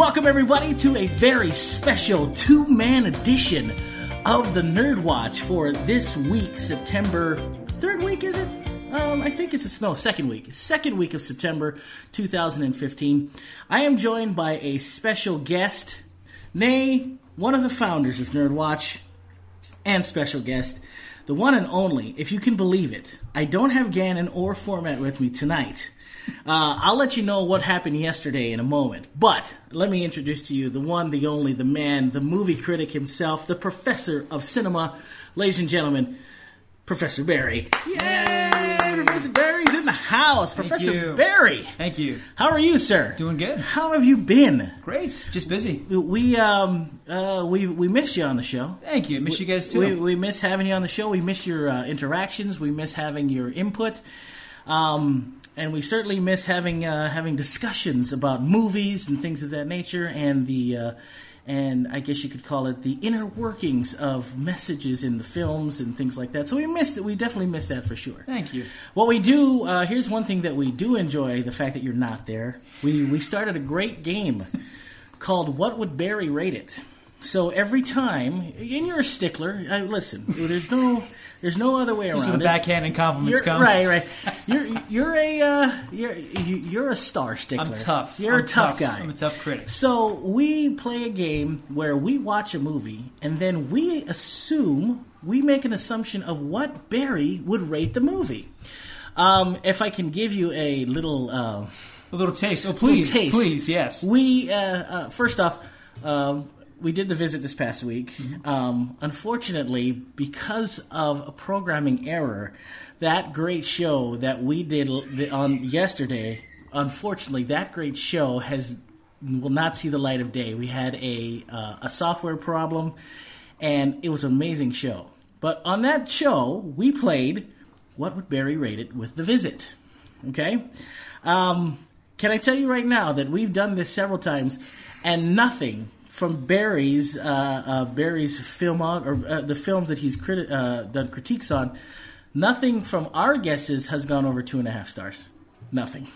welcome everybody to a very special two man edition of the Nerd Watch for this week, September. Third week, is it? Um, I think it's a no second week, second week of September 2015. I am joined by a special guest, nay, one of the founders of Nerd Watch, and special guest, the one and only, if you can believe it. I don't have Gannon or Phormat with me tonight. Uh, I'll let you know what happened yesterday in a moment. But let me introduce to you the one, the only, the man, the movie critic himself, the professor of cinema, ladies and gentlemen, Professor Barry. Yay! Professor Barry's in the house. Professor you. Barry. Thank you. How are you, sir? Doing good. How have you been? Great. Just busy. We um uh we we miss you on the show. Thank you. Miss you guys too. We, we miss having you on the show. We miss your uh, interactions. We miss having your input. Um, and we certainly miss having uh, having discussions about movies and things of that nature, and the uh, and I guess you could call it the inner workings of messages in the films and things like that. So we missed it. We definitely missed that for sure. Thank you. What we do uh, here's one thing that we do enjoy: the fact that you're not there. We we started a great game called "What Would Barry Rate It." So every time, and you're a stickler. I, listen, there's no, there's no other way around So the it. backhanded compliments You're, come. right, right. You're you're a uh, you're you- you're a star stickler. I'm tough. You're I'm a tough, guy. I'm a tough critic. So we play a game where we watch a movie and then we assume we make an assumption of what Barry would rate the movie. Um, if I can give you a little. Uh, A little taste. Oh, please, taste. please, yes. we uh, uh, first off, um, we did the visit this past week. Um, unfortunately, because of a programming error, that great show that we did on yesterday, unfortunately, that great show has will not see the light of day. We had a uh, a software problem, and it was an amazing show. But on that show, we played what would Barry rate it with the visit. Okay. Um, can I tell you right now that we've done this several times, and nothing from Barry's uh, uh, Barry's film or uh, the films that he's criti- uh, done critiques on, nothing from our guesses has gone over two and a half stars. Nothing.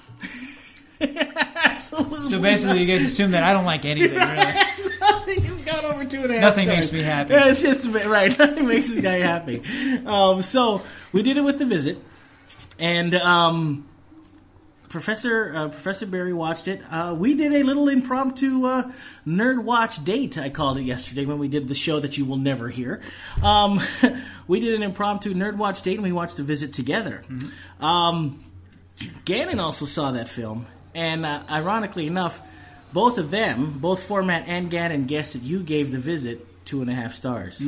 Absolutely. So basically, you guys assume that I don't like anything. Really. nothing has gone over two and a half. Nothing stars. makes me happy. Yeah, it's just a bit right. Nothing makes this guy happy. Um, so we did it with the visit, and um, Professor uh, Professor Barry watched it. Uh, we did a little impromptu uh, nerd watch date. I called it yesterday when we did the show that you will never hear. Um, we did an impromptu nerd watch date, and we watched the visit together. Um, Gannon also saw that film, and uh, ironically enough, both of them, both Phormat and Gannon, guessed that you gave the visit two and a half stars.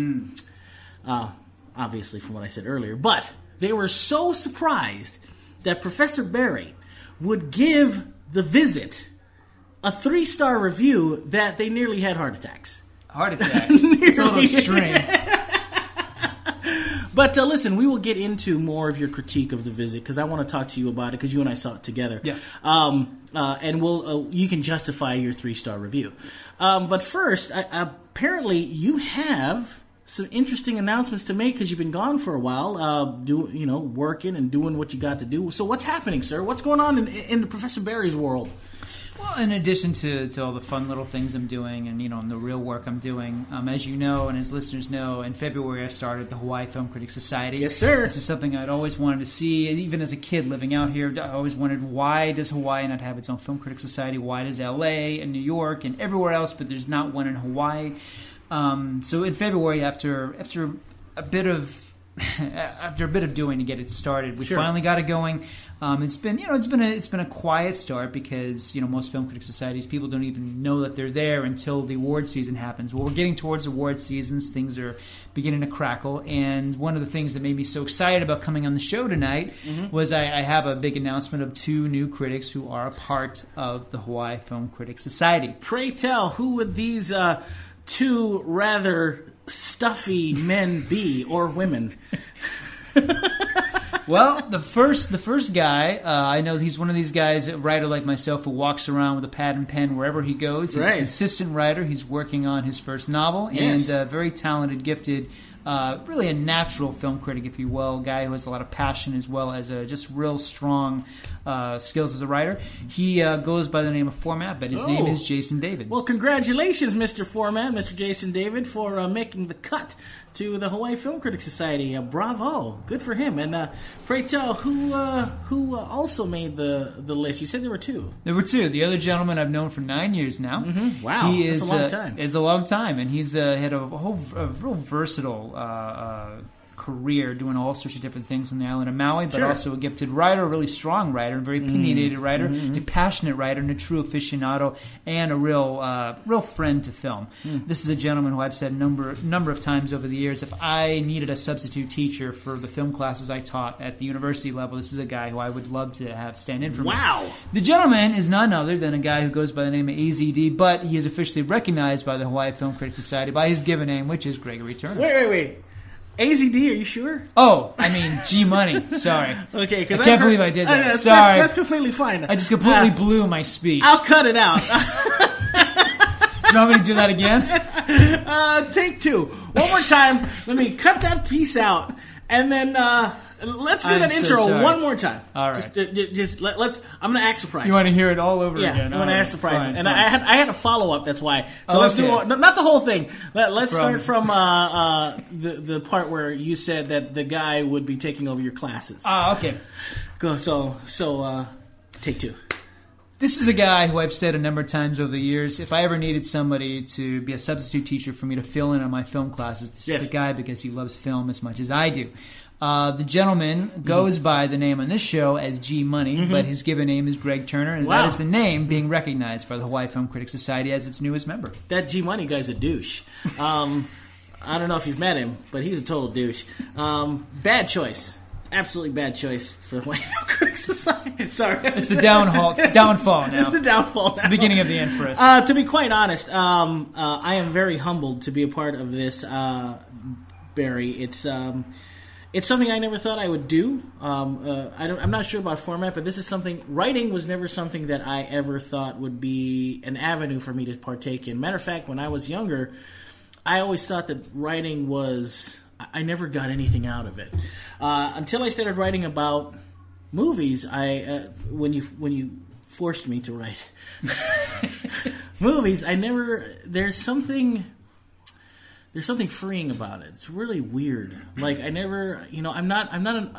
Uh, obviously, from what I said earlier, but they were so surprised that Professor Barry would give the visit a three star review that they nearly had heart attacks. Heart attacks. It's a little extreme. But uh, listen, we will get into more of your critique of the visit because I want to talk to you about it because you and I saw it together. Yeah. Um, uh, and we'll uh, you can justify your three star review. Um, but first, I, apparently, you have some interesting announcements to make because you've been gone for a while, uh, do you know working and doing what you got to do. So what's happening, sir? What's going on in, in the Professor Barry's world? Well, in addition to, to all the fun little things I'm doing and, you know, and the real work I'm doing, um, as you know and as listeners know, in February I started the Hawaii Film Critics Society. Yes, sir. This is something I'd always wanted to see. Even as a kid living out here, I always wondered why does Hawaii not have its own film critics society? Why does LA and New York and everywhere else, but there's not one in Hawaii? Um, so in February, after after a bit of after a bit of doing to get it started, we Sure. finally got it going. Um, it's been you know it's been a it's been a quiet start because you know most film critic societies people don't even know that they're there until the award season happens. Well, we're getting towards award seasons; things are beginning to crackle. And one of the things that made me so excited about coming on the show tonight was I, I have a big announcement of two new critics who are a part of the Hawaii Film Critics Society. Pray tell, who would these uh, two rather stuffy men be, or women? Well, the first the first guy, uh, I know he's one of these guys, a writer like myself, who walks around with a pad and pen wherever he goes. He's Right. a consistent writer. He's working on his first novel, Yes. and uh, very talented, gifted Uh, really a natural film critic, if you will, guy who has a lot of passion as well as a just real strong uh, skills as a writer. He uh, goes by the name of Phormat, but his Oh. name is Jason David. Well, congratulations, Mr. Phormat, Mr. Jason David, for uh, making the cut to the Hawaii Film Critics Society. Uh, bravo, good for him. And uh, pray tell, who uh, who uh, also made the the list? You said there were two. There were two. The other gentleman I've known for nine years now. Mm-hmm. Wow, he that's is a long time. Is a long time, and he's uh, had a whole a real versatile uh, uh, career, doing all sorts of different things on the island of Maui. But Sure. Mm-hmm. also a gifted writer, a really strong writer, a very opinionated writer, a passionate writer, and a true aficionado, and a real uh, real friend to film. Mm. This is a gentleman who I've said a number number of times over the years. If I needed a substitute teacher for the film classes I taught at the university level, this is a guy who I would love to have stand in for me. Wow. The gentleman is none other than a guy who goes by the name of AZD, but he is officially recognized by the Hawaii Film Critics Society by his given name, which is Gregory Turner. Wait, wait, wait. AZD, are you sure? Oh, I mean G Money. Sorry, Okay, because I can't believe I did that. that's, Sorry. that's, that's completely fine. I just completely Uh, blew my speech. I'll cut it out. Do you want me to do that again? uh, take two. One more time. Let me cut that piece out, and then uh, let's do I'm that so intro sorry. one more time. All right. Just, uh, ju- just let, us I'm gonna act surprised. You want to hear it all over yeah, again? I'm gonna act surprised, fine, and fine. I had I had a follow up. That's why. So Oh, let's do okay. not the whole thing. Let, let's From- start from uh, uh, the the part where you said that the guy would be taking over your classes. Ah, okay. Go. So so uh, take two. This is a guy who I've said a number of times over the years. If I ever needed somebody to be a substitute teacher for me to fill in on my film classes, this Yes. is the guy because he loves film as much as I do. Uh, the gentleman goes by the name on this show as G Money, but his given name is Greg Turner, and Wow. that is the name being recognized by the Hawaii Film Critics Society as its newest member. that G Money guy's a douche. Um, I don't know if you've met him, but he's a total douche. Um, bad choice. Absolutely bad choice for the White Critics Society. Sorry. It's the downfall, downfall now. It's the downfall. It's the beginning of the end for us. Uh, to be quite honest, um, uh, I am very humbled to be a part of this, uh, Barry. It's um, it's something I never thought I would do. Um, uh, I don't, I'm not sure about Phormat, but this is something. Writing was never something that I ever thought would be an avenue for me to partake in. Matter of fact, when I was younger, I always thought that writing was. I never got anything out of it uh, until I started writing about movies. I uh, when you when you forced me to write movies, I never. There's something. There's something freeing about it. It's really weird. Like I never, you know, I'm not. I'm not an.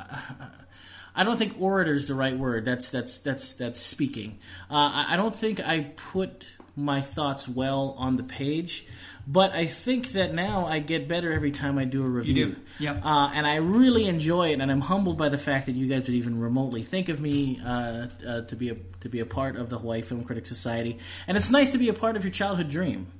I don't think orator is the right word. That's that's that's that's speaking. Uh, I, I don't think I put my thoughts well on the page, but I think that now I get better every time I do a review. do. Yep. Uh, and I really enjoy it, and I'm humbled by the fact that you guys would even remotely think of me uh, uh, to be a to be a part of the Hawaii Film Critics Society. And it's nice to be a part of your childhood dream,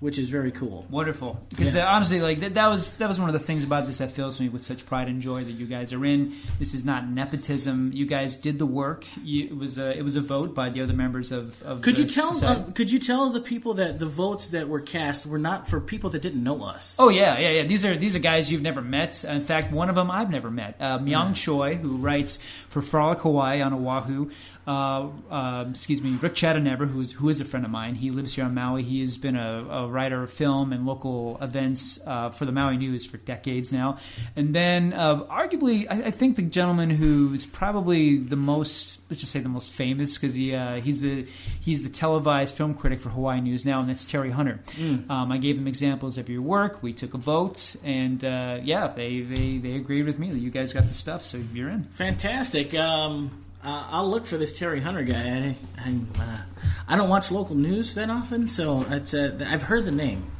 which is very cool. Wonderful, because Yeah. uh, honestly, like that, that was that was one of the things about this that fills me with such pride and joy that you guys are in. This is not nepotism. You guys did the work. You, it was a it was a vote by the other members of. of Could the you tell? Um, could you tell the people that the votes that were cast were not for people that didn't know us? Oh yeah, yeah, yeah. These are these are guys you've never met. In fact, one of them I've never met. Uh, Myung Choi, who writes for Frolic Hawaii on Oahu. Uh, uh, excuse me, Rick Chatenever, who's who is a friend of mine. He lives here on Maui. He has been a, a writer of film and local events uh, for the Maui News for decades now. And then, uh, arguably, I, I think the gentleman who's probably the most let's just say the most famous because he uh, he's the he's the televised film critic for Hawaii News now, and that's Terry Hunter. Um, I gave them examples of your work. We took a vote, and uh, yeah, they, they they agreed with me that you guys got the stuff, so you're in. Fantastic. Um, uh, I'll look for this Terry Hunter guy. I, I'm, uh, I don't watch local news that often, so it's, uh, I've heard the name.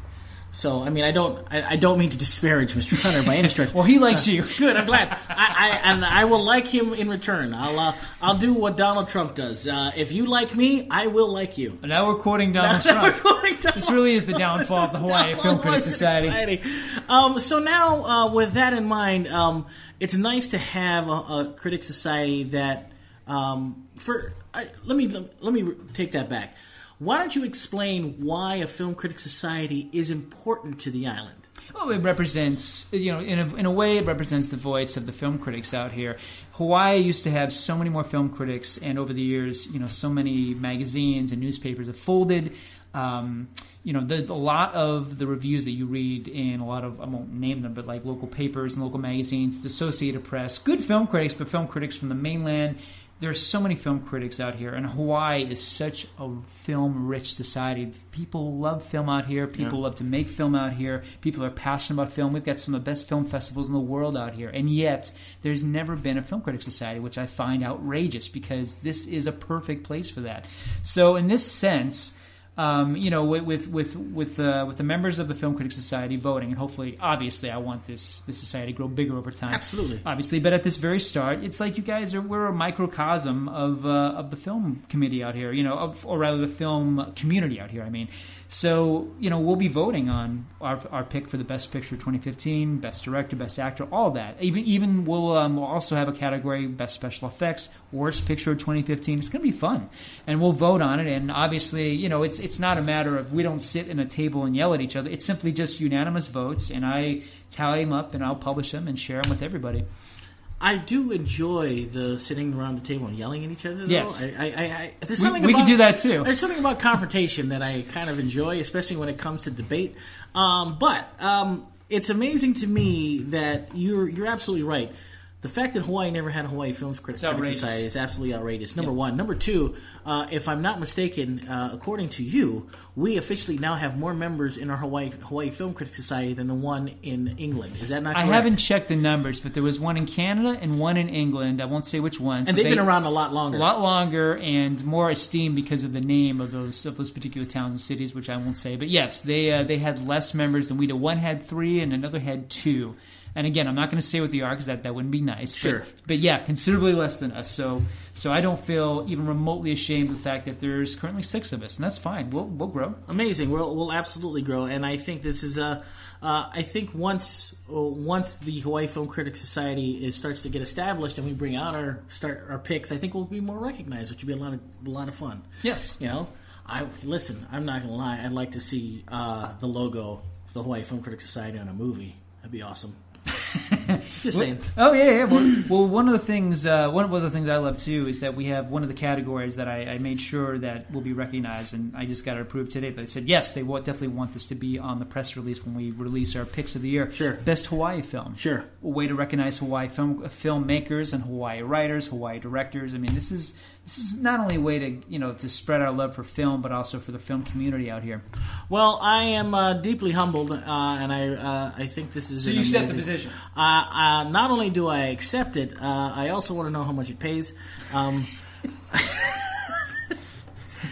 So I mean, I don't, I, I don't mean to disparage Mr. Hunter by any stretch. Well, he likes you. Good. I'm glad. I, I and I will like him in return. I'll uh, I'll do what Donald Trump does. Uh, if you like me, I will like you. Now we're quoting Donald Trump. This really is the downfall of the Hawaii Film Critics Society. Um, so now, uh, with that in mind, um, it's nice to have a, a critic society that. Um, for I, let me let me take that back. Why don't you explain why a film critic society is important to the island? Well, it represents, you know, in a, in a way, it represents the voice of the film critics out here. Hawaii used to have so many more film critics, and over the years, you know, so many magazines and newspapers have folded. Um, you know, there's a lot of the reviews that you read in a lot of, I won't name them, but like local papers and local magazines, the Associated Press, good film critics, but film critics from the mainland. There's so many film critics out here, and Hawaii is such a film rich society. People love film out here. People Yeah. love to make film out here. People are passionate about film. We've got some of the best film festivals in the world out here. And yet, there's never been a film critic society, which I find outrageous because this is a perfect place for that. So, in this sense, um, you know, with with with with, uh, with the members of the Film Critics Society voting, and hopefully, obviously, I want this this society to grow bigger over time. Absolutely. obviously. But at this very start, it's like you guys are we're a microcosm of uh, of the film committee out here, you know, of, or rather the film community out here. I mean, so you know, we'll be voting on our, our pick for the best picture 2015, best director, best actor, all that. Even even we'll um, we'll also have a category best special effects, worst picture of 2015. It's going to be fun, and we'll vote on it. And obviously, you know, it's it's not a matter of we don't sit in a table and yell at each other. It's simply just unanimous votes, and I tally them up and I'll publish them and share them with everybody. I do enjoy the sitting around the table and yelling at each other. Though. Yes. I, I, I, there's We, something we about, can do that too. There's something about confrontation that I kind of enjoy, especially when it comes to debate. Um, but um, it's amazing to me that you're you're absolutely right. The fact that Hawaii never had a Hawaii Film Critics. Society is absolutely outrageous. Number one. Number two, uh, if I'm not mistaken, uh, according to you, we officially now have more members in our Hawaii Hawaii Film Critics Society than the one in England. Is that not I haven't checked the numbers, but there was one in Canada and one in England. I won't say which ones. And they've been around a lot longer. a lot longer and more esteemed because of the name of those of those particular towns and cities, which I won't say. But yes, they uh, they had less members than we did. One had three, and another had two. And again, I'm not going to say what they are because that, that wouldn't be nice. But- Sure. But, yeah, considerably less than us. So so I don't feel even remotely ashamed of the fact that there's currently six of us, and that's fine. We'll we'll grow. Amazing. We'll, we'll absolutely grow, and I think this is a. Uh, I think once uh, once the Hawaii Film Critics Society is, starts to get established, and we bring out our start our picks, I think we'll be more recognized, which would be a lot of a lot of fun. Yes. You know, I listen. I'm not gonna lie. I'd like to see uh, the logo of the Hawaii Film Critics Society on a movie. That'd be awesome. Just saying. Oh yeah, yeah. Well, well, one of the things, uh, one of the things I love too is that we have one of the categories that I, I made sure that will be recognized, and I just got it approved today. They said yes, they will definitely want this to be on the press release when we release our picks of the year. Sure. Best Hawaii film. Sure. A way to recognize Hawaii film filmmakers and Hawaii writers, Hawaii directors. I mean, this is this is not only a way to you know to spread our love for film, but also for the film community out here. Well, I am uh, deeply humbled, uh, and I uh, I think this is. So you accept the position? Uh, uh, not only do I accept it, uh, I also want to know how much it pays. Um,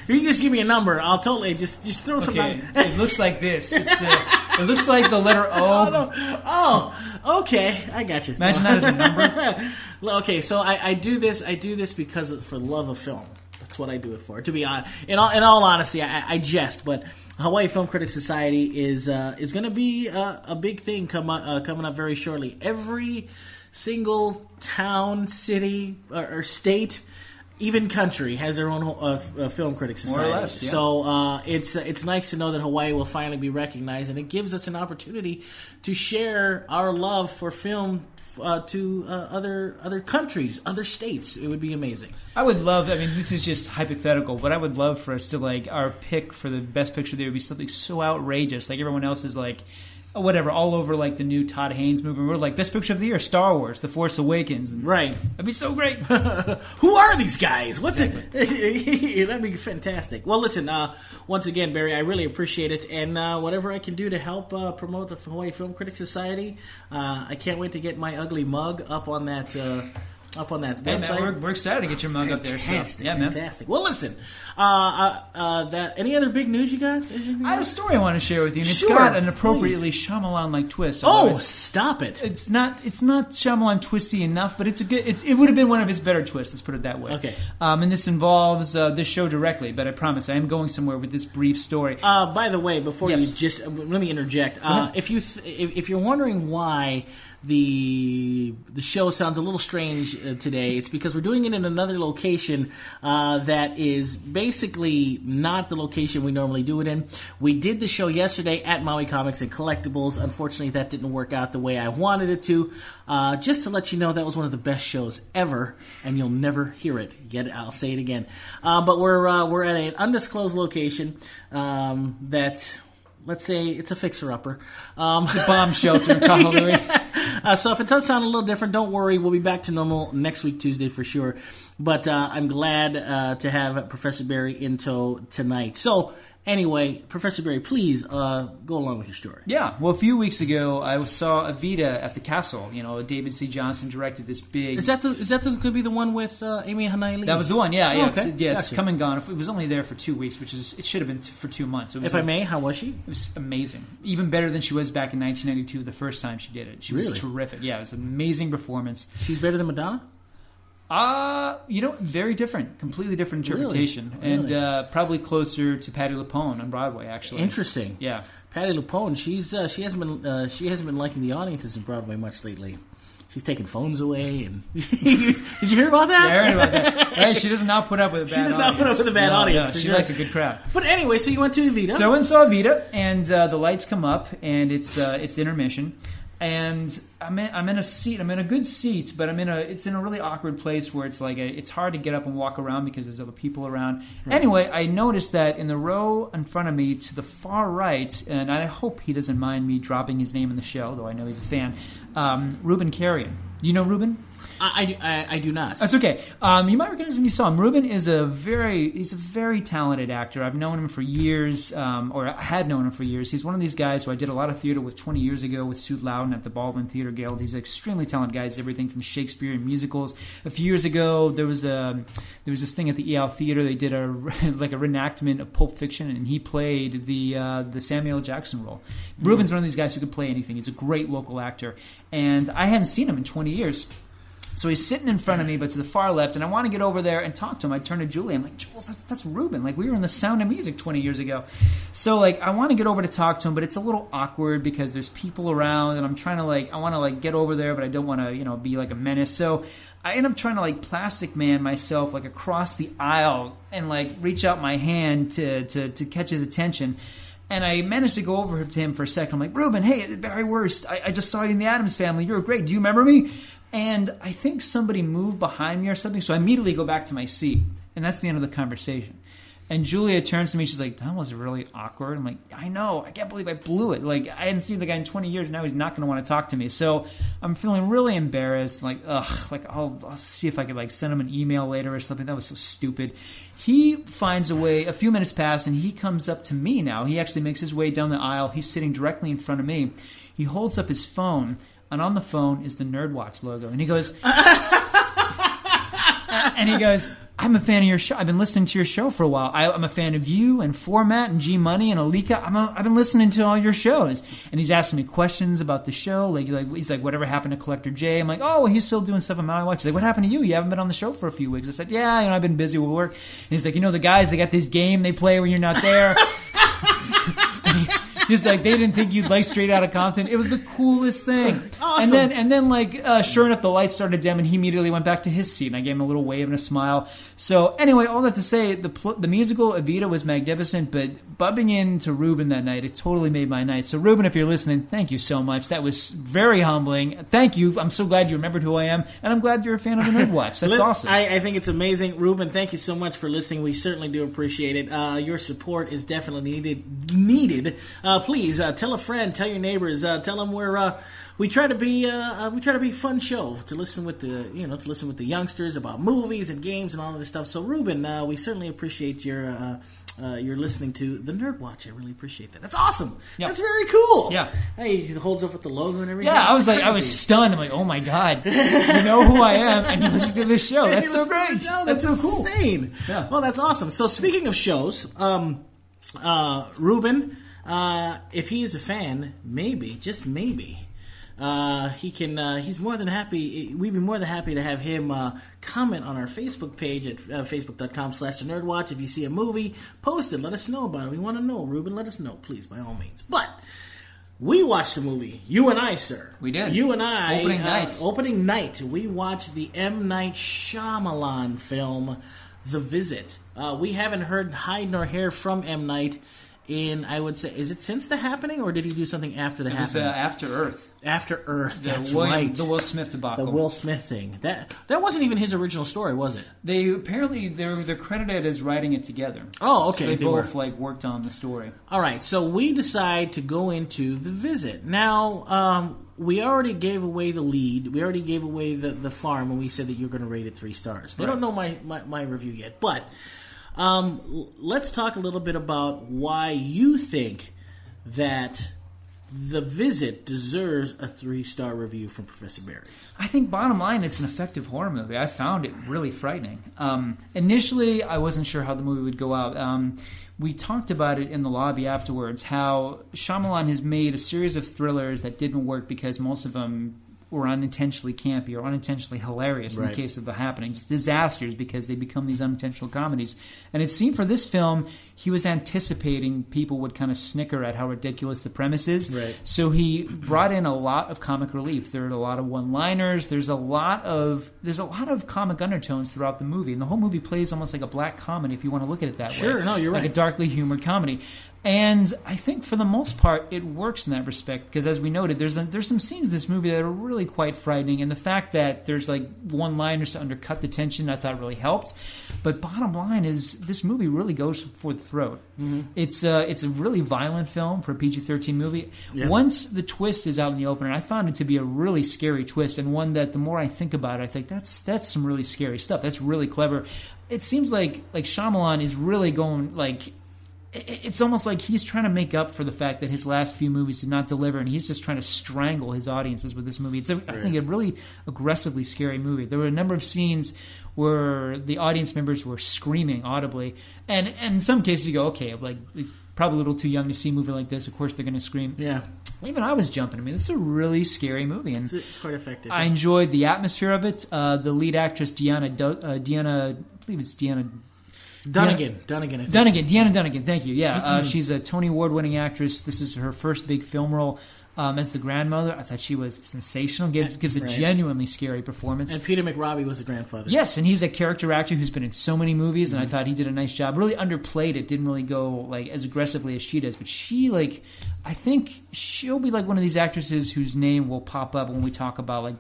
you just give me a number, I'll totally just just throw some. Okay, it looks like this. It's the, it looks like the letter O. Oh, no. oh, okay, I got you. Imagine that as a number. Okay, so I, I do this. I do this because of, for love of film. That's what I do it for. To be honest, in all in all honesty, I, I jest, but Hawaii Film Critics Society is uh, is going to be uh, a big thing come uh, coming up very shortly. Every single town, city, or, or state. Even country has their own uh, uh, film critics More or society. less, yeah. So uh, it's it's nice to know that Hawaii will finally be recognized, and it gives us an opportunity to share our love for film uh, to uh, other other countries, other states. It would be amazing. I would love. I mean, this is just hypothetical, but I would love for us to like our pick for the best picture. There would be something so outrageous, like everyone else is like, whatever, all over like the new Todd Haynes movie. We're like best picture of the year, Star Wars, The Force Awakens, and Right. that'd be so great. Who are these guys? What the? That'd be fantastic. Well, listen. Uh, once again, Barry, I really appreciate it, and uh, whatever I can do to help uh, promote the Hawaii Film Critics Society, uh, I can't wait to get my ugly mug up on that. Up on that Hey, website. man, we're, we're excited to get your mug up there. So, Fantastic, yeah, man. fantastic. Well, listen. Uh, uh, uh, that any other big news you got? I have a story I want to share with you, and it's Sure, got an appropriately Shyamalan-like twist. Oh, it's, stop it! it's not it's not Shyamalan twisty enough, but it's a good. It's, it would have been one of his better twists. Let's put it that way. Okay. Um, and this involves uh, this show directly, but I promise I am going somewhere with this brief story. Uh, by the way, before Yes. you just let me interject. Uh, ahead. if you th- if, if you're wondering why the the show sounds a little strange uh, today, it's because we're doing it in another location uh, that is basically not the location we normally do it in. We did the show yesterday at Maui Comics and Collectibles. Unfortunately, that didn't work out the way I wanted it to. Uh, just to let you know, that was one of the best shows ever, and you'll never hear it. Yet I'll say it again. Uh, but we're uh, we're at an undisclosed location um, that let's say it's a fixer upper. Um, The bomb shelter in Kahului. uh, so if it does sound a little different, don't worry. We'll be back to normal next week, Tuesday for sure. But uh, I'm glad uh, to have Professor Barry in tow tonight. So anyway, Professor Barry, please uh, go along with your story. Yeah, well, a few weeks ago, I saw Evita at the castle. You know, David C. Johnson directed this big. Is that the is that the, going to be the one with uh, Amy Hanai That was the one, yeah, yeah, Oh, okay. it's, yeah. It's Gotcha. come and gone. It was only there for two weeks, which is it should have been t- for two months. If I may, how was she? It was amazing. Even better than she was back in 1992, the first time she did it. She was terrific. Yeah, it was an amazing performance. She's better than Madonna. Uh, you know, very different, completely different Really? interpretation, and Really? uh, probably closer to Patti LuPone on Broadway, actually. Interesting. Yeah. Patti LuPone, she's uh, she hasn't been uh, she hasn't been liking the audiences in Broadway much lately. She's taking phones away, and did you hear about that? Yeah, I heard about that. Hey, she does not put up with a bad She does not put up with a bad No, audience, no, she sure. likes a good crowd. But anyway, so you went to Evita. So I went and saw Vita, and uh, the lights come up, and it's uh, it's intermission, and I'm in, I'm in a seat. I'm in a good seat, but I'm in a it's in a really awkward place where it's like a, it's hard to get up and walk around because there's other people around. Anyway, I noticed that in the row in front of me to the far right, and I hope he doesn't mind me dropping his name in the show, though I know he's a fan. Um, Ruben Carrion. You know Ruben? I, I, I do not. That's okay. Um, you might recognize when you saw him. Ruben is a very he's a very talented actor. I've known him for years, um, or I had known him for years. He's one of these guys who I did a lot of theater with 20 years ago with Sue Loudon at the Baldwin Theater Guild. He's an extremely talented guy. He's everything from Shakespeare and musicals. A few years ago, there was a there was this thing at the EL Theater. They did a like a reenactment of Pulp Fiction, and he played the uh, the Samuel Jackson role. Ruben's one of these guys who could play anything. He's a great local actor, and I hadn't seen him in 20 years. So he's sitting in front of me, but to the far left, and I want to get over there and talk to him. I turn to Julie. I'm like, Jules, that's that's Ruben. Like we were in the Sound of Music 20 years ago. So like I want to get over to talk to him, but it's a little awkward because there's people around, and I'm trying to like I want to like get over there, but I don't want to you know be like a menace. So I end up trying to like plastic man myself like across the aisle and like reach out my hand to to to catch his attention. And I managed to go over to him for a second. I'm like, Ruben, hey, at the very worst, I, I just saw you in the Addams family. You're great. Do you remember me? And I think somebody moved behind me or something. So I immediately go back to my seat. And that's the end of the conversation. And Julia turns to me. She's like, "That was really awkward." I'm like, "I know. I can't believe I blew it. Like, I hadn't seen the guy in 20 years. Now he's not going to want to talk to me." So I'm feeling really embarrassed. Like, ugh. Like, I'll, I'll see if I could like send him an email later or something. That was so stupid. He finds a way. A few minutes pass, and he comes up to me. Now he actually makes his way down the aisle. He's sitting directly in front of me. He holds up his phone, and on the phone is the Nerdwatch logo, and he goes. and he goes, I'm a fan of your show. I've been listening to your show for a while. I, I'm a fan of you and Phormat and G Money and Alika. I'm a, I've been listening to all your shows. And he's asking me questions about the show. Like, like he's like, whatever happened to Collector J? I'm like, oh, well, he's still doing stuff on Maui Watch. He's like, what happened to you? You haven't been on the show for a few weeks. I said, yeah, you know, I've been busy with work. And he's like, you know, the guys, they got this game they play when you're not there. He's like, they didn't think you'd like Straight Outta Compton. It was the coolest thing. Awesome. And then, and then, like, uh, sure enough, the lights started dim, and he immediately went back to his seat. And I gave him a little wave and a smile. So, anyway, all that to say, the pl- the musical Evita was magnificent, but bumping into Ruben that night, it totally made my night. So, Ruben, if you're listening, thank you so much. That was very humbling. Thank you. I'm so glad you remembered who I am, and I'm glad you're a fan of the Nerd Watch. That's awesome. I, I think it's amazing, Ruben. Thank you so much for listening. We certainly do appreciate it. Uh, your support is definitely needed. Needed. Uh, please uh, tell a friend, tell your neighbors, uh, tell them we're. Uh, we try to be uh, uh, we try to be a fun show to listen with the you know to listen with the youngsters about movies and games and all of this stuff. So Ruben, uh, we certainly appreciate your uh, uh, your listening to the Nerd Watch. I really appreciate that. That's awesome. Yeah. That's very cool. Yeah. Hey, he holds up with the logo and everything. yeah, I was That's like, I was stunned. I'm like, oh my god, you know who I am, and you listen to this show. That's so great. show. That's so cool. Insane. Yeah. Well, that's awesome. So speaking of shows, um, uh, Ruben, uh, if he is a fan, maybe, just maybe, uh, he can. Uh, he's more than happy. We'd be more than happy to have him uh, comment on our Facebook page at uh, facebook.com/slash the nerdwatch. If you see a movie, post it. Let us know about it. We want to know. Ruben, let us know, please, by all means. But we watched the movie. You and I, sir. We did. You and I. Opening uh, night. Opening night. We watched the M Night Shyamalan film, The Visit. Uh, we haven't heard hide nor hair from M Night in I would say is it since the happening or did he do something after the It was uh, happening? After Earth. after Earth. The That's William, right. The Will Smith debacle. The Will Smith thing. That that wasn't even his original story, was it? They apparently they're they're credited as writing it together. Oh, okay. So they, they both were. like worked on the story. All right, so we decide to go into the visit. Now, um, we already gave away the lead. We already gave away the, the farm when we said that you're going to rate it three stars. They Right. don't know my, my, my review yet, but um, let's talk a little bit about why you think that the visit deserves a three star review from Professor Barry. I think bottom line, it's an effective horror movie. I found it really frightening. Um, initially, I wasn't sure how the movie would go out. Um, we talked about it in the lobby afterwards. How Shyamalan has made a series of thrillers that didn't work because most of them were unintentionally campy or unintentionally hilarious in Right. the case of The Happening. Just disasters because they become these unintentional comedies. And it seemed for this film, he was anticipating people would kind of snicker at how ridiculous the premise is. Right. So he brought in a lot of comic relief. There are a lot of one-liners. There's a lot of there's a lot of comic undertones throughout the movie, and the whole movie plays almost like a black comedy if you want to look at it that way. Sure, no, you're like right. a darkly humored comedy. And I think for the most part, it works in that respect because, as we noted, there's a, there's some scenes in this movie that are really quite frightening, and the fact that there's like one-liners to undercut the tension, I thought really helped. But bottom line is, this movie really goes for the throat. Mm-hmm. It's uh, it's a really violent film for a PG-13 movie. Yeah. Once the twist is out in the open, and I found it to be a really scary twist, and one that the more I think about it, I think that's that's some really scary stuff. That's really clever. It seems like like Shyamalan is really going like it's almost like he's trying to make up for the fact that his last few movies did not deliver, and he's just trying to strangle his audiences with this movie. It's, a, I think, a really aggressively scary movie. There were a number of scenes where the audience members were screaming audibly, and, and in some cases you go, okay, like it's probably a little too young to see a movie like this. Of course, they're going to scream. Yeah, Even I was jumping. I mean, this is a really scary movie, and it's, quite effective. I enjoyed the atmosphere of it. Uh, the lead actress, Deanna, Do- uh, Deanna, I believe it's Deanna Dunagan, Dunagan, I think. Dunagan, Deanna Dunagan, thank you. Yeah, Mm-hmm. uh, she's a Tony Award winning actress. This is her first big film role um, as the grandmother. I thought she was sensational. Gives, gives a Right. genuinely scary performance. And Peter McRobbie was the grandfather. Yes, and he's a character actor who's been in so many movies, Mm-hmm. and I thought he did a nice job. Really underplayed it. Didn't really go like as aggressively as she does, but she like I think she'll be like one of these actresses whose name will pop up when we talk about like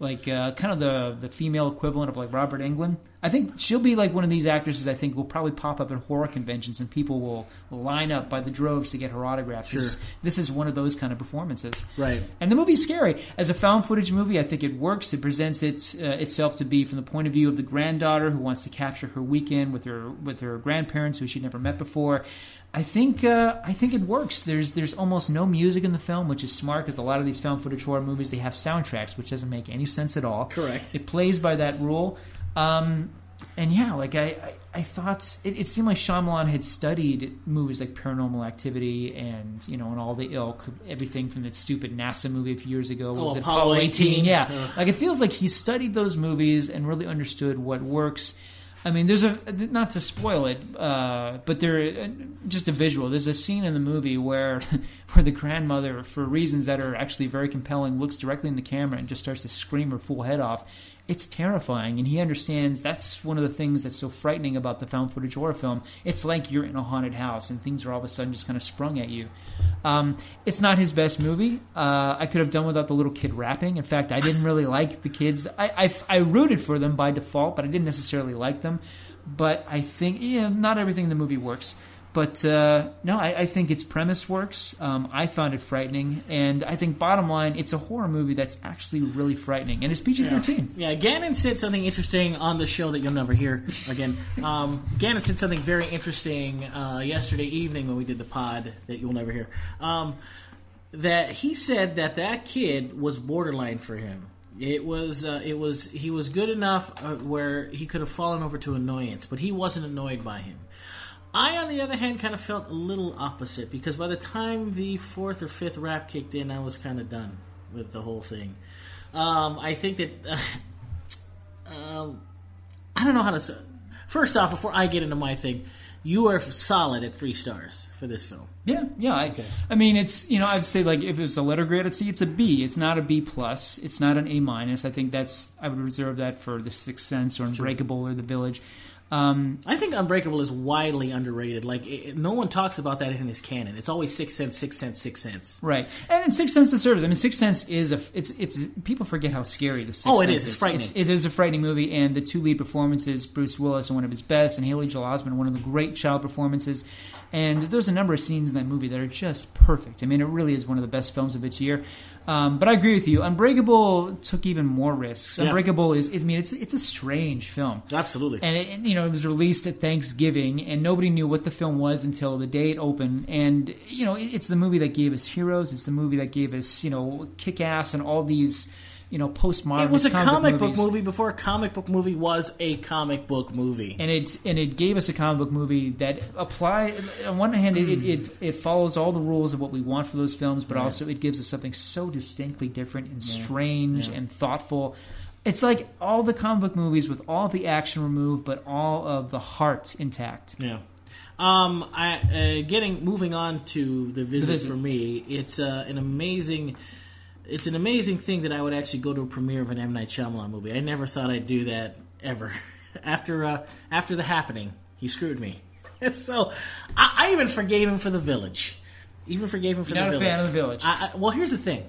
like uh, kind of the the female equivalent of like Robert Englund. I think she'll be like one of these actresses. I think will probably pop up at horror conventions, and people will line up by the droves to get her autograph. Sure. This, this is one of those kind of performances. Right. And the movie's scary. As a found footage movie, I think it works. It presents it, uh, itself to be from the point of view of the granddaughter who wants to capture her weekend with her with her grandparents who she'd never met before. I think uh, I think it works. There's there's almost no music in the film, which is smart because a lot of these found footage horror movies they have soundtracks, which doesn't make any sense at all. Correct. It plays by that rule. Um, and yeah, like I, I, I thought it, it seemed like Shyamalan had studied movies like Paranormal Activity and you know and all the ilk, everything from that stupid NASA movie a few years ago. Oh, was it Apollo 18? Yeah, Ugh. like it feels like he studied those movies and really understood what works. I mean, there's a not to spoil it, uh, but there just a visual. There's a scene in the movie where where the grandmother, for reasons that are actually very compelling, looks directly in the camera and just starts to scream her full head off. It's terrifying, and he understands that's one of the things that's so frightening about the found footage horror film. It's like you're in a haunted house, and things are all of a sudden just kind of sprung at you. Um, it's not his best movie. Uh, I could have done without the little kid rapping. In fact, I didn't really like the kids. I, I, I rooted for them by default, but I didn't necessarily like them. But I think, yeah, not everything in the movie works. But uh, no, I, I think its premise works. Um, I found it frightening, and I think bottom line, it's a horror movie that's actually really frightening, and it's PG thirteen. Yeah, Gannon said something interesting on the show that you'll never hear again. Um, Gannon said something very interesting uh, yesterday evening when we did the pod that you'll never hear. Um, that he said that that kid was borderline for him. It was uh, it was he was good enough uh, where he could have fallen over to annoyance, but he wasn't annoyed by him. I, on the other hand, kind of felt a little opposite because by the time the fourth or fifth rap kicked in, I was kind of done with the whole thing. Um, I think that um, I don't know how to. say First off, before I get into my thing, you are solid at three stars for this film. Yeah, yeah. I, I mean, it's you know, I'd say like if it was a letter grade, I'd say it's a B. It's not a B plus. It's not an A minus. I think that's I would reserve that for The Sixth Sense or Unbreakable or The Village. Um, I think Unbreakable is widely underrated. Like it, no one talks about that in his canon. It's always Sixth Sense, Sixth Sense, Sixth Sense. right, and in Sixth Sense deserves. I mean, Sixth Sense is a. It's it's people forget how scary the Sixth Oh, it Sense is. It's frightening. It's, it is a frightening movie, and the two lead performances, Bruce Willis, and one of his best, and Haley Joel Osment, one of the great child performances. And there's a number of scenes in that movie that are just perfect. I mean, it really is one of the best films of its year. Um, but I agree with you. Unbreakable took even more risks. Yeah. Unbreakable is, I mean, it's it's a strange film. Absolutely. And it, you know, it was released at Thanksgiving, and nobody knew what the film was until the day it opened. And you know, it- it's the movie that gave us heroes. It's the movie that gave us, you know, Kick Ass and all these, you know, postmodern. it was a comic book movies. movie before a comic book movie was a comic book movie. and it and it gave us a comic book movie that apply on one hand it, it, it, it follows all the rules of what we want for those films but also it gives us something so distinctly different and strange and thoughtful it's like all the comic book movies with all the action removed but all of the heart intact Yeah. Um, I uh, getting moving on to the visit, Visit. for me. It's uh, an amazing. It's an amazing thing that I would actually go to a premiere of an M Night Shyamalan movie. I never thought I'd do that ever. after uh, after the happening, he screwed me. so I, I even forgave him for the village. Even forgave him for You're the not a village. fan of The Village. I, I, well, here's the thing.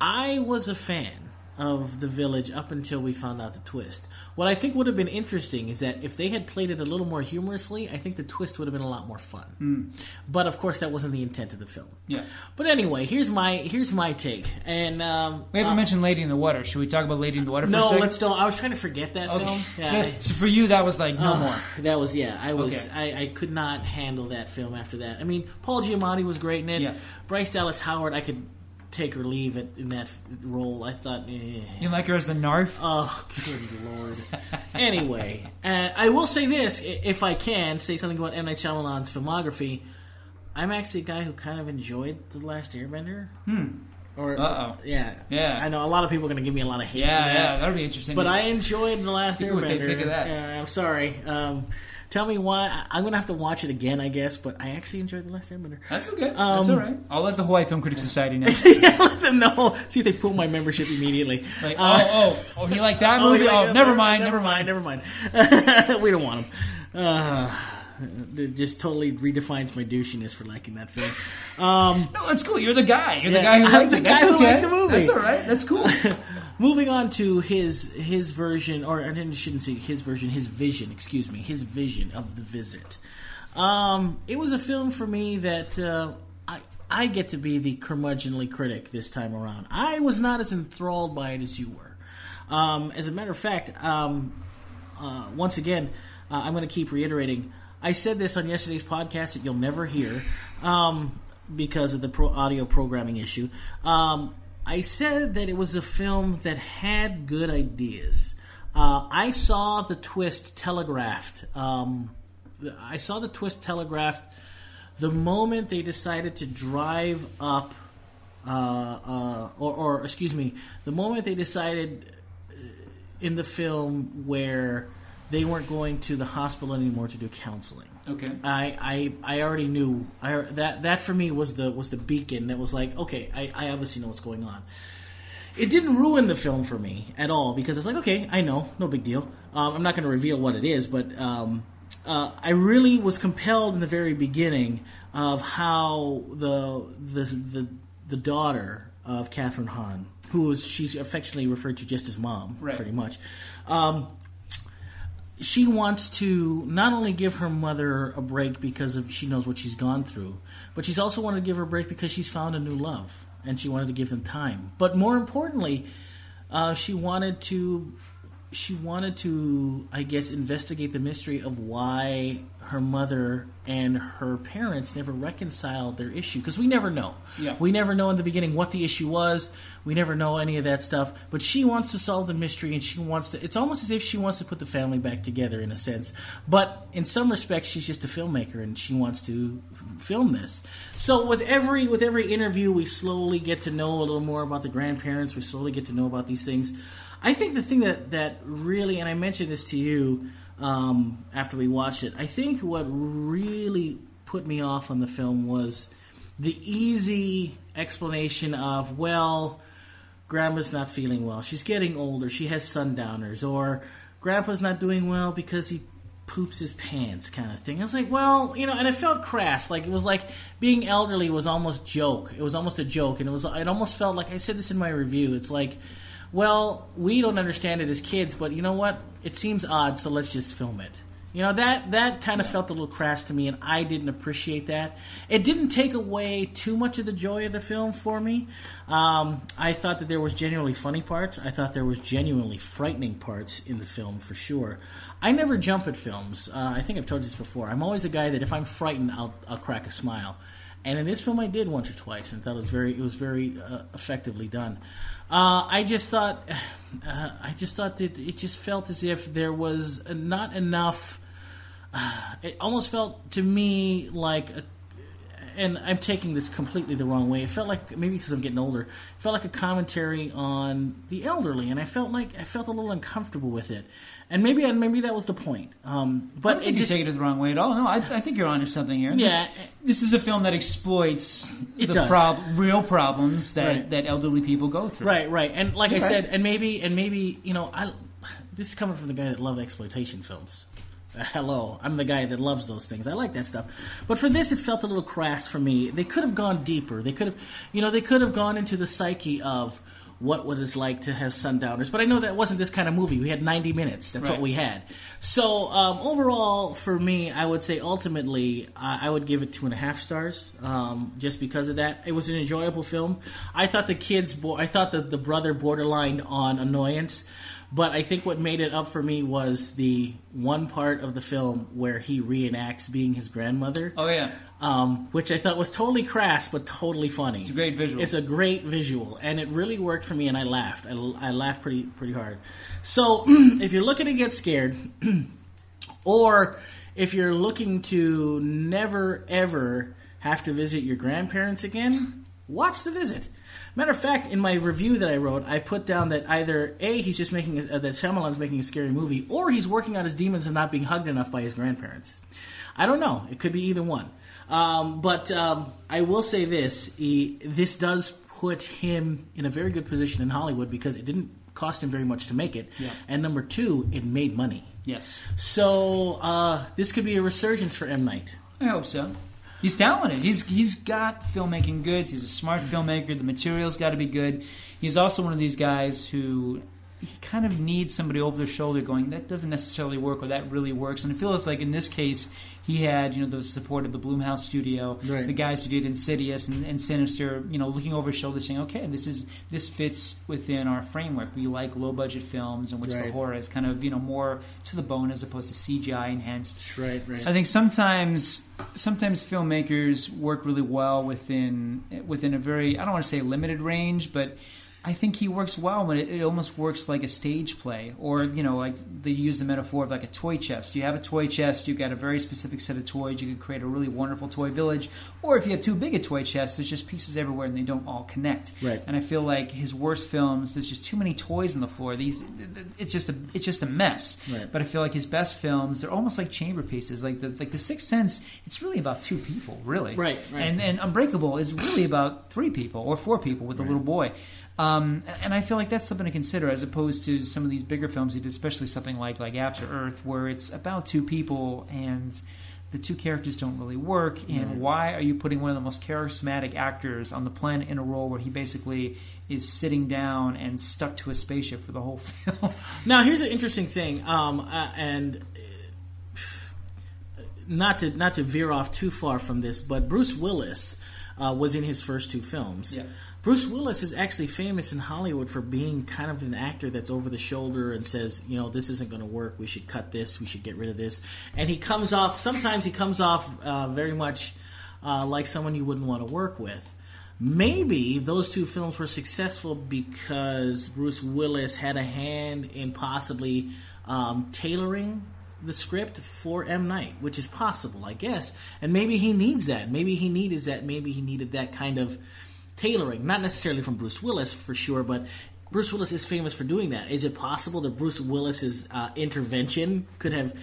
I was a fan of the village up until we found out the twist. What I think would have been interesting is that if they had played it a little more humorously, I think the twist would have been a lot more fun. But of course, that wasn't the intent of the film. Yeah. But anyway, here's my here's my take. And um, we haven't uh, mentioned lady in the water should we talk about lady in the water for a no, let's don't. I was trying to forget that film. Yeah, so, so for you that was like no Ugh, more That was yeah. I was Okay. I, I could not handle that film after that. I mean, Paul Giamatti was great in it. Yeah. Bryce Dallas Howard, I could take or leave it in that role. I thought. Eh. you like her as the narf Oh, good lord. anyway, uh, I will say this, if I can, say something about M. Night Shyamalan's filmography. I'm actually a guy who kind of enjoyed The Last Airbender. Hmm. Or, Uh-oh. Yeah. Yeah. I know a lot of people are going to give me a lot of hate for yeah that. yeah that'll be interesting But I enjoyed The Last Hear Airbender. think of that. Yeah, I'm sorry. Um, tell me why. I'm going to have to watch it again, I guess, but I actually enjoyed The Last Airbender. that's okay that's Um, all right I'll let the Hawaii Film Critics Society know yeah, let them know. See if they pull my membership immediately. like Uh, oh oh oh he liked that Oh, movie yeah, oh yeah, never mind never mind Never mind. we don't want him. Uh, it just totally redefines my douchiness for liking that film. Um, No, that's cool. You're the guy. You're Yeah, the guy who I'm liked the it. That's guy who okay. liked the movie. That's all right. That's cool. Moving on to his his version, or I shouldn't say his version, his vision. Excuse me, his vision of the visit. Um, it was a film for me that uh, I I get to be the curmudgeonly critic this time around. I was not as enthralled by it as you were. Um, as a matter of fact, um, uh, once again, uh, I'm going to keep reiterating. I said this on yesterday's podcast that you'll never hear um, because of the pro- audio programming issue. Um, I said that it was a film that had good ideas. Uh, I saw the twist telegraphed. Um, I saw the twist telegraphed the moment they decided to drive up, uh, uh, or, or excuse me, the moment they decided in the film where they weren't going to the hospital anymore to do counseling. Okay. I, I, I already knew I, that that for me was the was the beacon that was like okay I, I obviously know what's going on. It didn't ruin the film for me at all because it's like okay I know no big deal. Um, I'm not going to reveal what it is, but um, uh, I really was compelled in the very beginning of how the the the, the daughter of Kathryn Hahn, who was she's affectionately referred to just as mom, Right. pretty much. Um, she wants to not only give her mother a break because of she knows what she's gone through, but she's also wanted to give her a break because she's found a new love and she wanted to give them time. But more importantly, uh, she wanted to she wanted to I guess investigate the mystery of why her mother and her parents never reconciled their issue because we never know. Yeah. We never know in the beginning what the issue was. We never know any of that stuff. But she wants to solve the mystery, and she wants to. It's almost as if she wants to put the family back together in a sense. But in some respects, she's just a filmmaker, and she wants to film this. So with every with every interview, we slowly get to know a little more about the grandparents. We slowly get to know about these things. I think the thing that that really, and I mentioned this to you. Um, after we watched it. I think what really put me off on the film was the easy explanation of, well, grandma's not feeling well. She's getting older. She has sundowners. Or grandpa's not doing well because he poops his pants kind of thing. I was like, well, you know, and it felt crass. Like it was like being elderly was almost joke. It was almost a joke, and it was. It almost felt like I said this in my review. It's like, well, we don't understand it as kids, but you know what? It seems odd, so let's just film it. You know that that kind of felt a little crass to me, and I didn't appreciate that. It didn't take away too much of the joy of the film for me. Um, I thought that there was genuinely funny parts. I thought there was genuinely frightening parts in the film for sure. I never jump at films. Uh, I think I've told you this before. I'm always a guy that if I'm frightened, I'll I'll crack a smile. And in this film, I did once or twice, and thought it was very it was very uh, effectively done. Uh, I just thought, uh, I just thought that it just felt as if there was not enough. it almost felt to me like a and I'm taking this completely the wrong way. It felt like maybe because I'm getting older, it felt like a commentary on the elderly, and I felt like I felt a little uncomfortable with it. And maybe maybe that was the point. Um, I but think just you take it the wrong way at all. No, I, I think you're onto something here. Yeah. this, this is a film that exploits It the prob- real problems that, Right. that elderly people go through. Right, right, and like I said, and maybe, and maybe, you know, I. This is coming from the guy that loves exploitation films. Uh, hello, I'm the guy that loves those things. I like that stuff, but for this, it felt a little crass for me. They could have gone deeper. They could have, you know, they could have gone into the psyche of what what it's like to have sundowners. But I know that wasn't this kind of movie. We had 90 minutes. That's what we had. So um, overall, for me, I would say ultimately, I I would give it two and a half stars, um, just because of that. It was an enjoyable film. I thought the kids, bo- I thought that the brother borderline on annoyance, but I think what made it up for me was the one part of the film where he reenacts being his grandmother, Oh yeah, um, which I thought was totally crass but totally funny. it's a great visual. It's a great visual, and it really worked for me, and I laughed. I, I laughed pretty pretty hard. So, if you're looking to get scared, or if you're looking to never ever have to visit your grandparents again, watch the visit. Matter of fact, in my review that I wrote, I put down that either a he's just making a, uh, that Shyamalan's making a scary movie, or he's working on his demons and not being hugged enough by his grandparents. I don't know. It could be either one. Um, but um, I will say this: he, this does put him in a very good position in Hollywood because it didn't cost him very much to make it, Yeah. and number two, it made money. yes, So uh, this could be a resurgence for M Night. I hope so. He's talented. He's he's got filmmaking goods. He's a smart filmmaker. The material's got to be good. He's also one of these guys who he kind of needs somebody over their shoulder going that doesn't necessarily work or that really works. And it feels like in this case he had you know the support of the Blumhouse studio, Right. the guys who did Insidious and, and Sinister, you know, looking over his shoulder saying, okay, this is this fits within our framework. We like low budget films in which the horror is kind of you know more to the bone as opposed to CGI enhanced. Right, right. I think sometimes sometimes filmmakers work really well within within a very I don't want to say limited range, but I think he works well when it, it almost works like a stage play, or you know, like they use the metaphor of like a toy chest. You have a toy chest, you've got a very specific set of toys. You can create a really wonderful toy village, or if you have too big a toy chest, there's just pieces everywhere and they don't all connect. Right. And I feel like his worst films, there's just too many toys on the floor. These, it's just a, it's just a mess. Right. But I feel like his best films, they're almost like chamber pieces. Like the like the Sixth Sense, it's really about two people, really. Right, right. And and Unbreakable is really about three people or four people with a little boy. Um, and I feel like that's something to consider as opposed to some of these bigger films especially something like like After Earth, where it's about two people and the two characters don't really work. And why are you putting one of the most charismatic actors on the planet in a role where he basically is sitting down and stuck to a spaceship for the whole film? Now, here's an interesting thing, um, uh, and not to not to veer off too far from this, but Bruce Willis uh, was in his first two films. Yeah. Bruce Willis is actually famous in Hollywood for being kind of an actor that's over the shoulder and says, you know, this isn't going to work. We should cut this. We should get rid of this. And he comes off. Sometimes he comes off uh, very much uh, like someone you wouldn't want to work with. Maybe those two films were successful because Bruce Willis had a hand in possibly um, tailoring the script for M Night, which is possible, I guess. And maybe he needs that. Maybe he needed that. Maybe he needed that kind of tailoring, not necessarily from Bruce Willis for sure, but Bruce Willis is famous for doing that. Is it possible that Bruce Willis's uh, intervention could have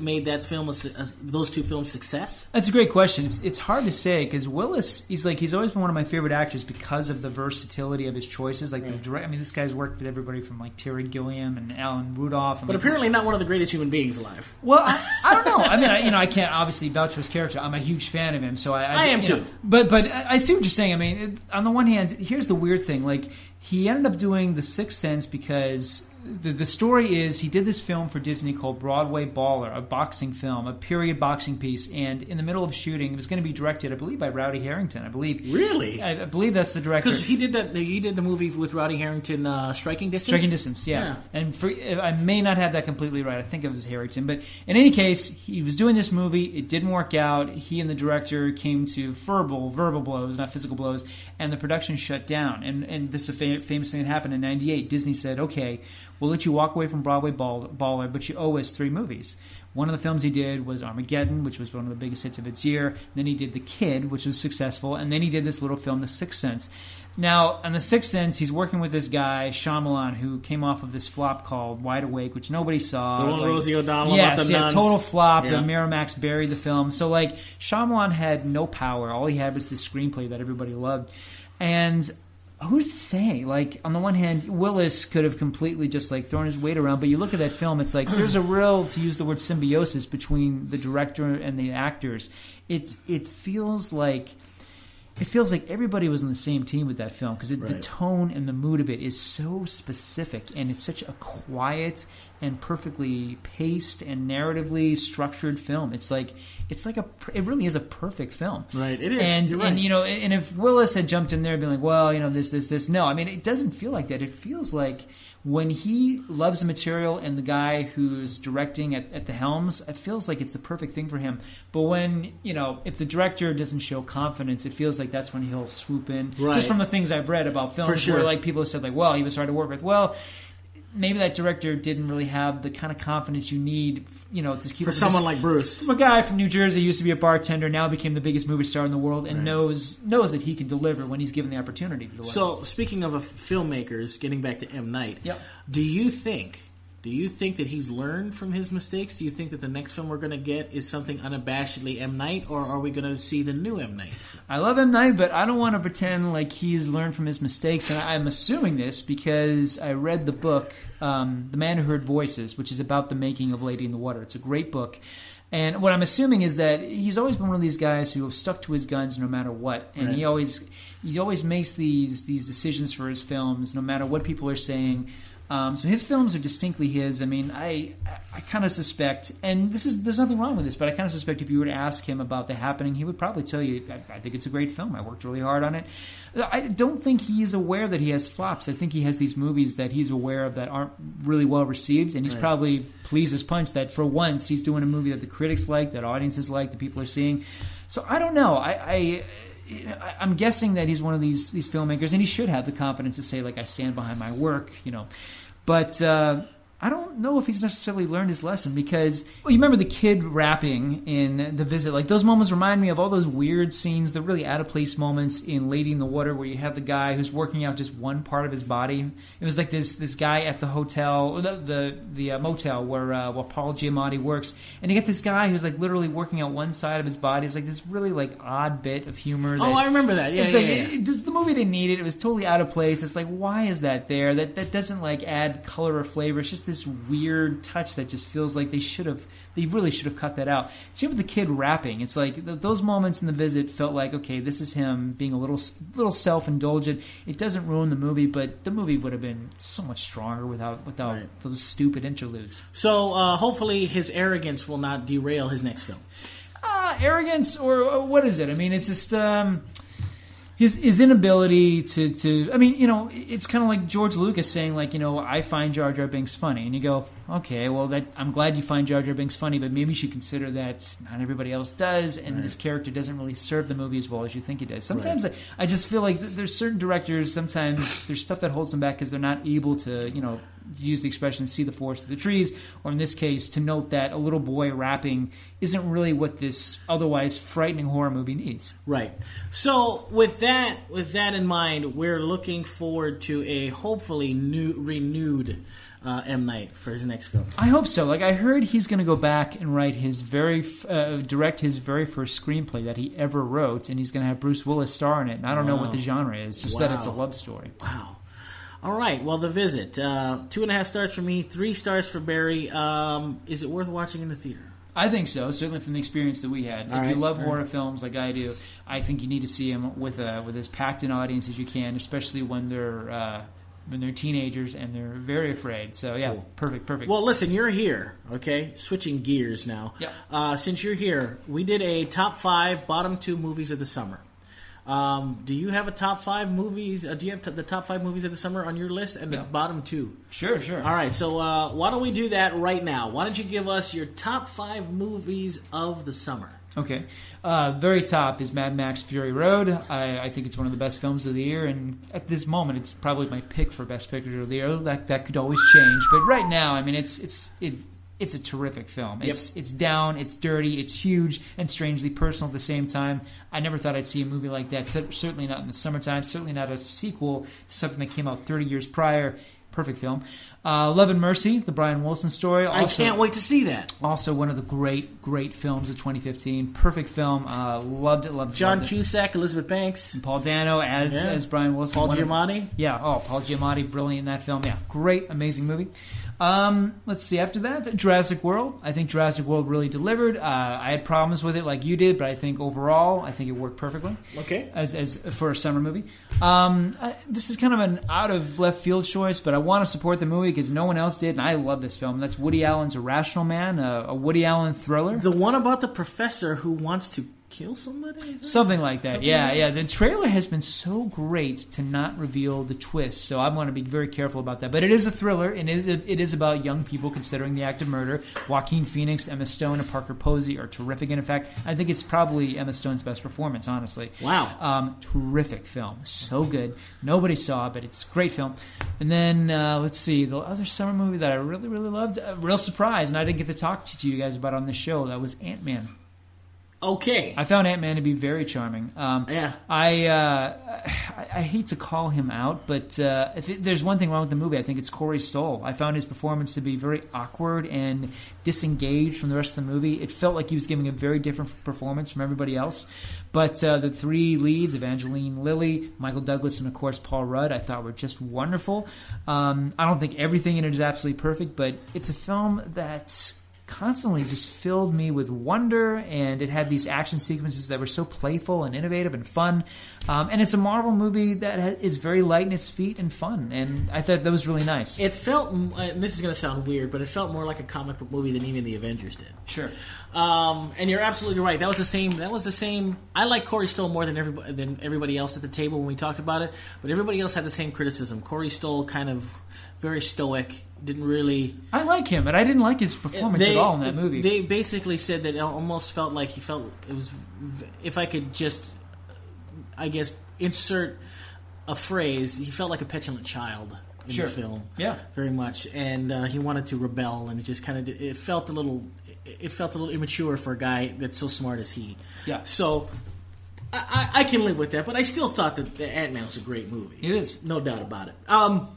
made that film a, a, those two films success? That's a great question. It's, it's hard to say because Willis, he's like he's always been one of my favorite actors because of the versatility of his choices. Like the direct, I mean, this guy's worked with everybody from like Terry Gilliam and Alan Rudolph. And But like, apparently, not one of the greatest human beings alive. Well, I, I don't know. I mean, I, you know, I can't obviously vouch for his character. I'm a huge fan of him, so I, I am you know, too. but but I I see what you're saying. I mean, it, on the one hand, here's the weird thing: like he ended up doing The Sixth Sense because. The, the story is he did this film for Disney called Broadway Brawler, a boxing film, a period boxing piece, and in the middle of shooting, it was going to be directed, I believe, by Rowdy Herrington. I believe, Really? I, I believe that's the director. Because he did that. He did the movie with Rowdy Herrington, uh, Striking Distance. Striking distance, yeah. And for, I may not have that completely right. I think it was Herrington, but in any case, he was doing this movie. It didn't work out. He and the director came to verbal, verbal blows, not physical blows, and the production shut down. And and this is a fa- famous thing that happened in '98. Disney said, "Okay, we'll let you walk away from Broadway ball, Baller, but you owe us three movies." One of the films he did was Armageddon, which was one of the biggest hits of its year. Then he did The Kid, which was successful, and then he did this little film, The Sixth Sense. Now, on The Sixth Sense, he's working with this guy, Shyamalan, who came off of this flop called Wide Awake, which nobody saw. The one with Rosie O'Donnell Yes, yeah, nuns. total flop. Yeah. The Miramax buried the film. So, like, Shyamalan had no power. All he had was this screenplay that everybody loved. And who's to say? Like, on the one hand, Willis could have completely just like thrown his weight around, but you look at that film, it's like there's a real, to use the word symbiosis between the director and the actors. It it feels like it feels like everybody was on the same team with that film because the tone and the mood of it is so specific and it's such a quiet and perfectly paced and narratively structured film. It's like it's like a it really is a perfect film. Right, it is. And right. and you know and if Willis had jumped in there and been like, well, you know this this this no, I mean it doesn't feel like that. It feels like when he loves the material and the guy who's directing at, at the helms, it feels like it's the perfect thing for him. But when, you know, if the director doesn't show confidence, it feels like that's when he'll swoop in. Right. Just from the things I've read about films sure. where like people have said like, well, he was hard to work with. Well, maybe that director didn't really have the kind of confidence you need, you know, to keep For this- someone like Bruce. a guy from New Jersey used to be a bartender, now became the biggest movie star in the world, and Right. knows knows that he can deliver when he's given the opportunity to deliver. So, speaking of filmmakers, getting back to M. Night, Yep. do you think, do you think that he's learned from his mistakes? Do you think that the next film we're going to get is something unabashedly M. Night, or are we going to see the new M. Night? I love M Night, but I don't want to pretend like he's learned from his mistakes, and I'm assuming this because I read the book, um, "The Man Who Heard Voices," which is about the making of Lady in the Water. It's a great book. And what I'm assuming is that he's always been one of these guys who have stuck to his guns no matter what, and he always he always makes these these decisions for his films, no matter what people are saying. Um, so his films are distinctly his. I mean, I I kind of suspect, and this is there's nothing wrong with this, but I kind of suspect if you were to ask him about The Happening, he would probably tell you, I, I think it's a great film. I worked really hard on it. I don't think he is aware that he has flops. I think he has these movies that he's aware of that aren't really well received, and he's Right. probably pleased as punch that for once he's doing a movie that the critics like, that audiences like, that people are seeing. So I don't know. I. I I'm guessing that he's one of these these filmmakers, and he should have the confidence to say, like, I stand behind my work, you know. But uh, I don't know if he's necessarily learned his lesson because well, you remember the kid rapping in The Visit. Like those moments remind me of all those weird scenes, the really out of place moments in Lady in the Water, where you have the guy who's working out just one part of his body. It was like this this guy at the hotel, the the, the uh, motel where uh, where Paul Giamatti works, and you get this guy who's like literally working out one side of his body. It's like this really like odd bit of humor. That, Oh, I remember that. Yeah, it's yeah, like yeah. it- does the movie didn't need it. It was totally out of place. It's like why is that there? That that doesn't like add color or flavor. It's just this weird touch that just feels like they should have. They really should have cut that out. Same with the kid rapping. It's like th- those moments in the visit felt like okay, this is him being a little little self indulgent. It doesn't ruin the movie, but the movie would have been so much stronger without without Right. those stupid interludes. So, uh, hopefully, his arrogance will not derail his next film. uh, arrogance or, or what is it? I mean, it's just um, his his inability to to. I mean, you know, it's kind of like George Lucas saying like, you know, I find Jar Jar Binks funny, and you go, okay, well, that I'm glad you find Jar Jar Binks funny, but maybe you should consider that not everybody else does, and this character doesn't really serve the movie as well as you think it does. Sometimes I, I just feel like there's certain directors. Sometimes there's stuff that holds them back because they're not able to, you know. use the expression "see the forest through the trees," or in this case, to note that a little boy rapping isn't really what this otherwise frightening horror movie needs. Right. So with that with that in mind, we're looking forward to a hopefully new renewed uh, M Night for his next film. I hope so. Like I heard he's going to go back and write his very f- uh, direct his very first screenplay that he ever wrote, and he's going to have Bruce Willis star in it. And I don't know what the genre is, just that it's a love story. Wow. All right. Well, the visit. Uh, two and a half stars for me. Three stars for Barry. Um, is it worth watching in the theater? I think so. Certainly from the experience that we had. All if right, you love horror films like I do, I think you need to see them with a with as packed an audience as you can, especially when they're uh, when they're teenagers and they're very afraid. So yeah, Cool. perfect, perfect. Well, listen, you're here, okay? Switching gears now. Yep. Uh, since you're here, we did a top five, bottom two movies of the summer. Um, do you have a top five movies? Uh, do you have t- the top five movies of the summer on your list and the Yeah. bottom two? sure, sure. All right, so uh, why don't we do that right now? Why don't you give us your top five movies of the summer? Okay. Uh, very top is Mad Max Fury Road. I, I think it's one of the best films of the year, and at this moment, it's probably my pick for best picture of the year. That that could always change, but right now, I mean, it's it's it. It's a terrific film. It's it's down, it's dirty, it's huge, and strangely personal at the same time. I never thought I'd see a movie like that. Certainly not in the summertime. Certainly not a sequel to something that came out 30 years prior. Perfect film. Uh, Love and Mercy, the Brian Wilson story. Also, I can't wait to see that. also, one of the great, great films of 2015. Perfect film. Uh, loved it. Loved it. John loved it. Cusack, Elizabeth Banks, Paul Dano as Yeah. as Brian Wilson. Paul One of- Giamatti. yeah. Oh, Paul Giamatti, brilliant in that film. Yeah, great, amazing movie. Um, let's see. After that, Jurassic World. I think Jurassic World really delivered. Uh, I had problems with it, like you did, but I think overall, I think it worked perfectly Okay. as, as for a summer movie. Um, I, this is kind of an out of left field choice, but I want to support the movie because no one else did, and I love this film. That's Woody Allen's Irrational Man, a, a Woody Allen thriller. The one about the professor who wants to kill somebody? Something like that. Something yeah, like yeah. The trailer has been so great to not reveal the twist, so I want to be very careful about that. But it is a thriller, and it is, it is about young people considering the act of murder. Joaquin Phoenix, Emma Stone, and Parker Posey are terrific. And in fact, I think it's probably Emma Stone's best performance, honestly. Wow. Um, terrific film. So good. Nobody saw it, but it's a great film. And then, uh, let's see, the other summer movie that I really, really loved, a real surprise, and I didn't get to talk to you guys about on the show, that was Ant Man. Okay. I found Ant Man to be very charming. Um, Yeah. I, uh, I I hate to call him out, but uh, if it, there's one thing wrong with the movie, I think it's Corey Stoll. I found his performance to be very awkward and disengaged from the rest of the movie. It felt like he was giving a very different performance from everybody else. But uh, the three leads, Evangeline Lilly, Michael Douglas, and of course Paul Rudd, I thought were just wonderful. Um, I don't think everything in it is absolutely perfect, but it's a film that constantly just filled me with wonder and it had these action sequences that were so playful and innovative and fun um, and it's a marvel movie that ha- is very light in its feet and fun and i thought that was really nice It felt, and this is going to sound weird, but it felt more like a comic book movie than even the Avengers did. sure Um, and you're absolutely right. That was the same. That was the same. I like Corey Stoll more than everybody than everybody else at the table when we talked about it. But everybody else had the same criticism. Corey Stoll kind of very stoic. Didn't really i like him but i didn't like his performance they, at all in that movie They basically said that it almost felt like he felt it was. If I could just, I guess, insert a phrase, he felt like a petulant child in Sure. the film. Yeah. very much, and uh, he wanted to rebel, and it just kind of it felt a little. It felt a little immature for a guy that's so smart as he. Yeah. So. I, I I can live with that, but I still thought that the Ant Man was a great movie. It is. no doubt about it. Um,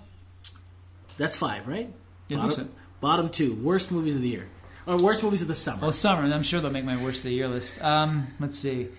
that's five, right? Yeah, bottom, so. bottom two worst movies of the year, or worst movies of the summer. Well, summer, I'm sure they'll make my worst of the year list. Um, let's see.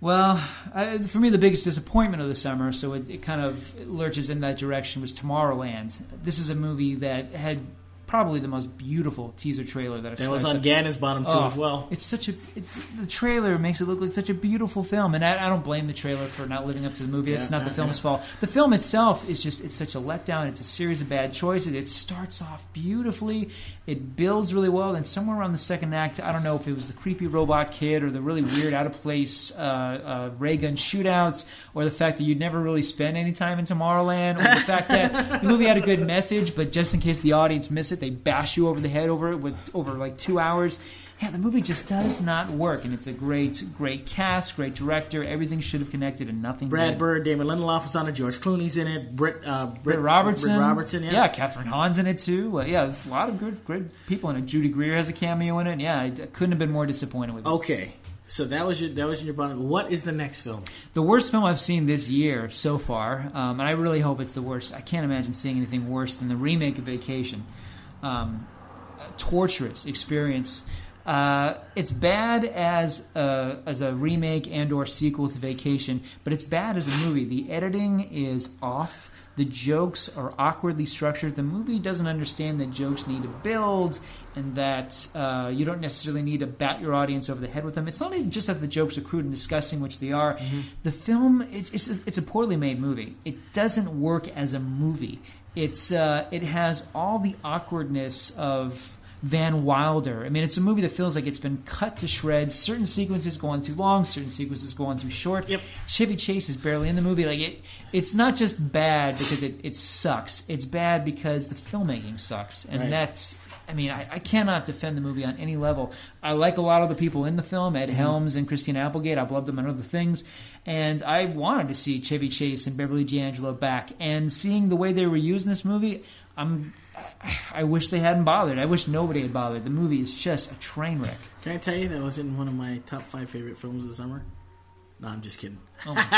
Well, I, for me, the biggest disappointment of the summer, so it, it kind of lurches in that direction, was Tomorrowland. This is a movie that had probably the most beautiful teaser trailer that I've That was on Gannon's bottom two Oh, as well. It's such a it's the trailer makes it look like such a beautiful film, and I, I don't blame the trailer for not living up to the movie. It's Yeah, not the film's yeah. fault. The film itself is just it's such a letdown. It's a series of bad choices. It starts off beautifully, it builds really well, then somewhere around the second act, I don't know if it was the creepy robot kid or the really weird out of place uh, uh, ray gun shootouts, or the fact that you'd never really spend any time in Tomorrowland, or the fact that the movie had a good message, but just in case the audience missed it, it. They bash you over the head over it with over like two hours. Yeah, the movie just does not work, and it's a great, great cast, great director. Everything should have connected, and nothing. Brad did. Bird, Damon Lindelof is on it. George Clooney's in it. Britt, uh, Britt, Britt Robertson, Britt Robertson, yeah. yeah, Kathryn Hahn's in it too. Uh, yeah, there's a lot of good, great people in it. Judy Greer has a cameo in it. Yeah, I, I couldn't have been more disappointed with it. Okay, so that was your that was your bottom. What is the next film? The worst film I've seen this year so far, um, and I really hope it's the worst. I can't imagine seeing anything worse than the remake of Vacation. Um, torturous experience. Uh, it's bad as a, as a remake and or sequel to Vacation, but it's bad as a movie. The editing is off. The jokes are awkwardly structured. The movie doesn't understand that jokes need to build and that uh, you don't necessarily need to bat your audience over the head with them. It's not even just that the jokes are crude and disgusting, which they are. The film, it, it's, it's a poorly made movie. It doesn't work as a movie. It's uh, it has all the awkwardness of Van Wilder. I mean, it's a movie that feels like it's been cut to shreds. Certain sequences go on too long, certain sequences go on too short. Yep. Chevy Chase is barely in the movie. Like it, it's not just bad because it, it sucks. It's bad because the filmmaking sucks, and Right. that's. I mean, I, I cannot defend the movie on any level. I like a lot of the people in the film, Ed Helms and Christina Applegate. I've loved them in other things, and I wanted to see Chevy Chase and Beverly D'Angelo back. And seeing the way they were used in this movie, I'm. I, wish they hadn't bothered. I wish nobody had bothered. The movie is just a train wreck. Can I tell you that was in one of my top five favorite films of the summer? No, I'm just kidding. Oh my gosh,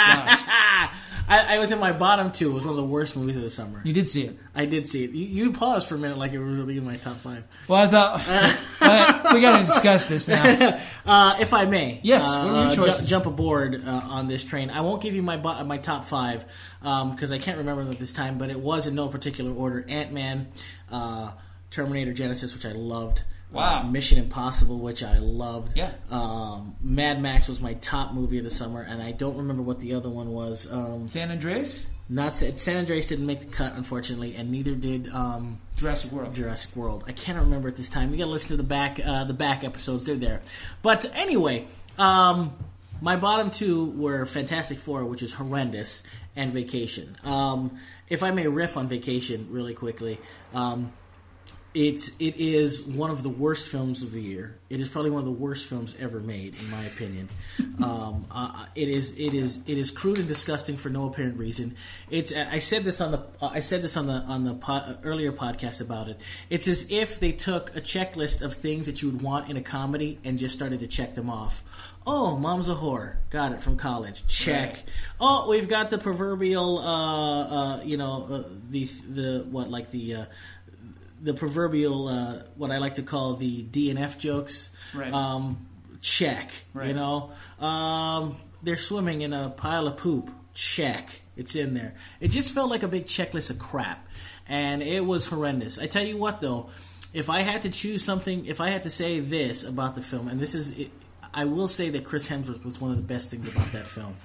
I, I was in my bottom two. It was one of the worst movies of the summer. you did see it. I did see it. You, you paused for a minute like it was really in my top five. Well, I thought uh, we got to discuss this now. Uh, if I may, Yes, uh, what are your ju- jump aboard uh, on this train. I won't give you my bo- my top five because I can't remember them at this time, but it was in no particular order: Ant Man, uh, Terminator Genisys, which I loved. Wow. Uh, Mission Impossible, which I loved. Yeah. Um, Mad Max was my top movie of the summer, and I don't remember what the other one was. Um, San Andreas, not Sa- San Andreas didn't make the cut, unfortunately, and neither did um, Jurassic World. Jurassic World. I cannot remember at this time. You got to listen to the back uh, the back episodes. They're there. But anyway, um, my bottom two were Fantastic Four, which is horrendous, and Vacation. Um, if I may riff on Vacation really quickly. Um, it it is one of the worst films of the year. It is probably one of the worst films ever made, in my opinion. um, uh, it is it is it is crude and disgusting for no apparent reason. It's I said this on the I said this on the on the earlier podcast about it. It's as if they took a checklist of things that you would want in a comedy and just started to check them off. Oh, mom's a whore. Got it from college. Check. Right. Oh, we've got the proverbial, uh, uh, you know, uh, the the what like the uh, the proverbial uh, what I like to call the DNF jokes. Right. Um, check. Right. You know, um, they're swimming in a pile of poop. Check. It's in there. It just felt like a big checklist of crap, and it was horrendous. I tell you what, though, if I had to choose something, if I had to say this about the film, and this is, it, I will say that Chris Hemsworth was one of the best things about that film.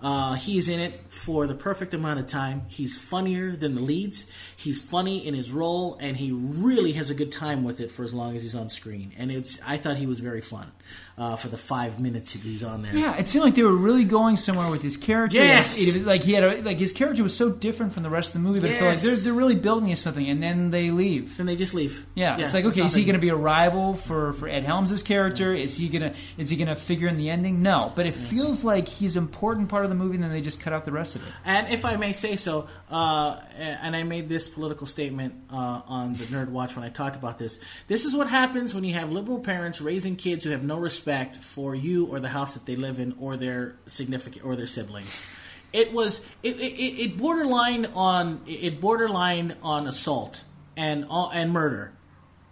Uh, he's in it for the perfect amount of time. He's funnier than the leads. He's funny in his role, and he really has a good time with it for as long as he's on screen. And it's I thought he was very fun uh, for the five minutes that he's on there. Yeah, it seemed like they were really going somewhere with his character. Yes! It- it- like he had a, like his character was so different from the rest of the movie, but I feel like they're, they're really building us something, and then they leave. And they just leave. Yeah, it's like okay, is he going to be a rival for, for Ed Helms' character? Is he gonna is he gonna figure in the ending? No, but it feels like he's an important part of the movie, and then they just cut out the rest of it. And if I may say so, uh, and I made this political statement uh, on the Nerd Watch when I talked about this. This is what happens when you have liberal parents raising kids who have no respect for you or the house that they live in or their significant or their siblings. It was it, it, it borderline on it borderline on assault and uh, and murder.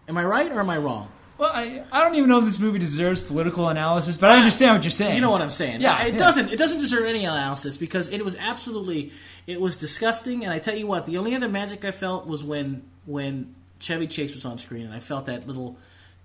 Am I right or am I wrong? Well, I, I don't even know if this movie deserves political analysis, but I understand what you're saying. You know what I'm saying? Yeah, it yeah. doesn't. It doesn't deserve any analysis because it was absolutely, it was disgusting. And I tell you what, the only other magic I felt was when when Chevy Chase was on screen, and I felt that little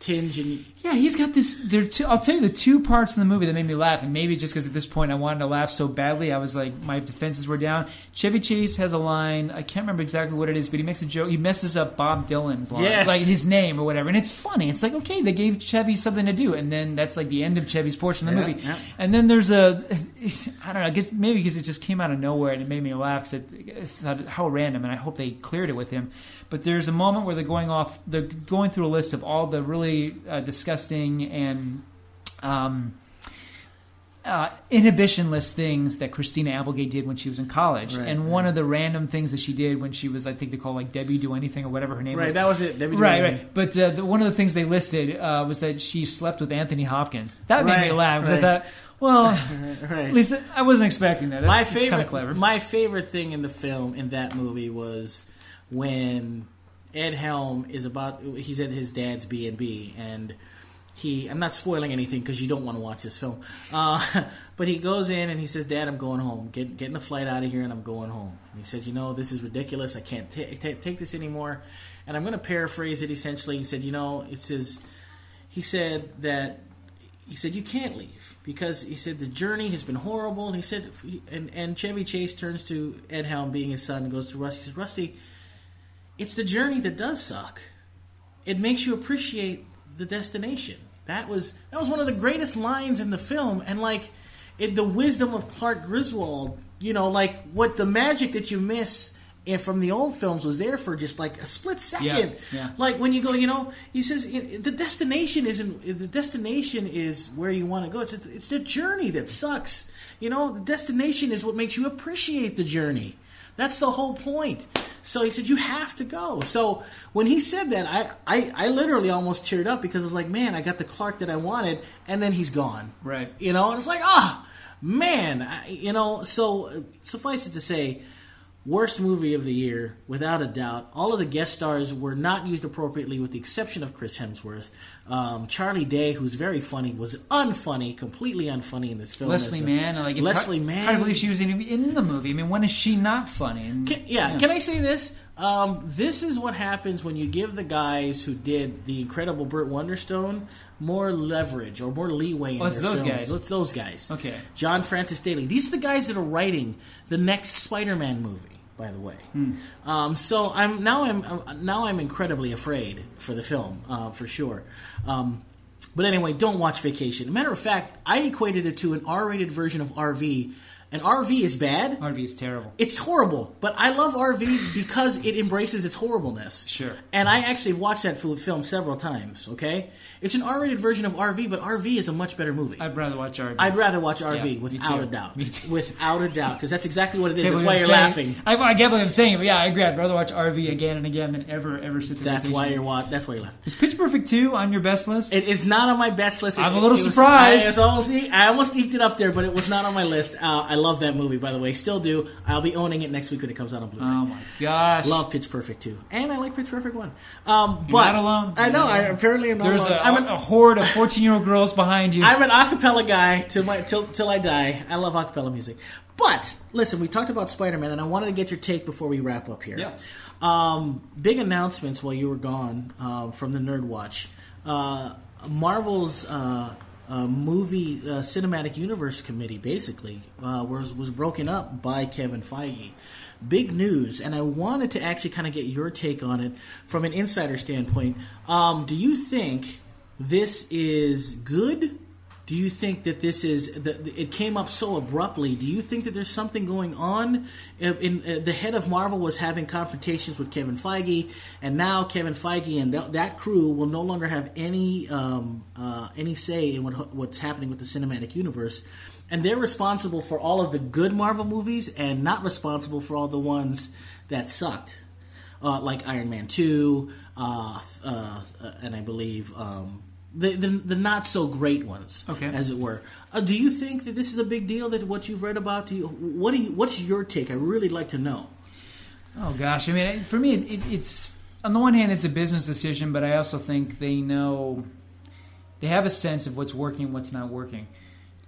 tinge and Yeah, he's got this. There, are two, I'll tell you the two parts in the movie that made me laugh, and maybe just because at this point I wanted to laugh so badly, I was like, my defenses were down. Chevy Chase has a line. I can't remember exactly what it is, but he makes a joke. He messes up Bob Dylan's line, Yes. like his name or whatever, and it's funny. It's like okay, they gave Chevy something to do, and then that's like the end of Chevy's portion of the Yeah, movie. yeah. And then there's a, I don't know, I guess maybe because it just came out of nowhere and it made me laugh. 'cause it, it's not, how random, and I hope they cleared it with him. But there's a moment where they're going off, they're going through a list of all the really uh, disgusting and um, uh, inhibitionless things that Christina Applegate did when she was in college. Right, and one of the random things that she did when she was, I think they call like Debbie Do Anything or whatever her name right. was. That was it. Debbie Right, Doolittle. right. But uh, the, one of the things they listed uh, was that she slept with Anthony Hopkins. That made me laugh right. I thought, well, Right. at least I wasn't expecting that. That's, my favorite, of clever. my favorite thing in the film in that movie was when Ed Helm is about. He's at his dad's B and B, and he. I'm not spoiling anything because you don't want to watch this film. Uh, but he goes in and he says, "Dad, I'm going home. Get getting the flight out of here, and I'm going home." And he says, "You know, this is ridiculous. I can't ta ta- take this anymore." And I'm going to paraphrase it essentially. He said, "You know, it says." He said that he said you can't leave because he said the journey has been horrible and he said and, and chevy chase turns to ed helm being his son and goes to rusty he says rusty it's the journey that does suck it makes you appreciate the destination that was that was one of the greatest lines in the film and like it, the wisdom of clark griswold you know like what the magic that you miss in, from the old films was there for just like a split second Yeah, yeah. like when you go, you know, he says the destination isn't the destination is where you want to go. It's it's the journey that sucks. You know, the destination is what makes you appreciate the journey. That's the whole point. So he said you have to go. So when he said that, I I, I literally almost teared up because I was like, man, I got the Clark that I wanted, and then he's gone. Right. You know, and it's like, ah, man, I, you know. So uh, suffice it to say, worst movie of the year, without a doubt. All of the guest stars were not used appropriately, with the exception of Chris Hemsworth. Um, Charlie Day, who's very funny, was unfunny, completely unfunny in this film. Leslie Mann, like it's Leslie hard, Mann. hard to believe she was even in the movie. I mean, when is she not funny? And, Can, yeah, can I say this? Um, this is what happens when you give the guys who did the incredible Burt Wonderstone more leverage or more leeway in Oh, it's their those films. guys. It's those guys. Okay. John Francis Daly. These are the guys that are writing the next Spider-Man movie. By the way, Hmm. um, so I'm now I'm now I'm incredibly afraid for the film uh, for sure. Um, but anyway, don't watch Vacation. Matter of fact, I equated it to an R-rated version of RV. And RV is bad. RV is terrible. It's horrible, but I love RV because it embraces its horribleness. Sure. And I actually watched that fil- film several times. Okay, it's an R-rated version of RV, but RV is a much better movie. I'd rather watch RV. I'd rather watch RV Yeah, without a doubt. Without a doubt, because that's exactly what it is. That's why I'm you're saying? laughing. I, I get what I'm saying, but yeah, I agree. I'd rather watch RV again and again than ever ever sit That's why you're wa- That's why you're laughing. Is Pitch Perfect 2 on your best list? It is not on my best list. It- I'm a little it was- surprised. I, almost, I almost eked it up there, but it was not on my list. Uh, I love that movie, by the way. Still do. I'll be owning it next week when it comes out on Blu-ray. oh my gosh. Love Pitch Perfect two, and I like Pitch Perfect one. Um, You're but not alone. I know. I apparently am not There's alone. a, I'm an a horde of 14 year old girls behind you. I'm an acapella guy till my till till I die. I love acapella music. But listen, we talked about Spider Man, and I wanted to get your take before we wrap up here. Yeah. Um, big announcements while you were gone um, from the Nerd Watch. Uh, Marvel's uh, uh, movie uh, cinematic universe committee basically uh, was was broken up by Kevin Feige. Big news, and I wanted to actually kind of get your take on it from an insider standpoint. Um, do you think this is good? Do you think that this is that it came up so abruptly? Do you think that there's something going on? In, in uh, the head of Marvel was having confrontations with Kevin Feige, and now Kevin Feige and that, that crew will no longer have any um, uh, any say in what what's happening with the cinematic universe, and they're responsible for all of the good Marvel movies and not responsible for all the ones that sucked uh, like Iron Man two, uh, uh, uh, and I believe um, the, the the not so great ones, Okay. as it were. Uh, do you think that this is a big deal? That what you've read about? Do you, what do you? What's your take? I really like to know. Oh gosh, I mean, it- for me, it, it, it's on the one hand, it's a business decision, but I also think they know they have a sense of what's working, what's not working.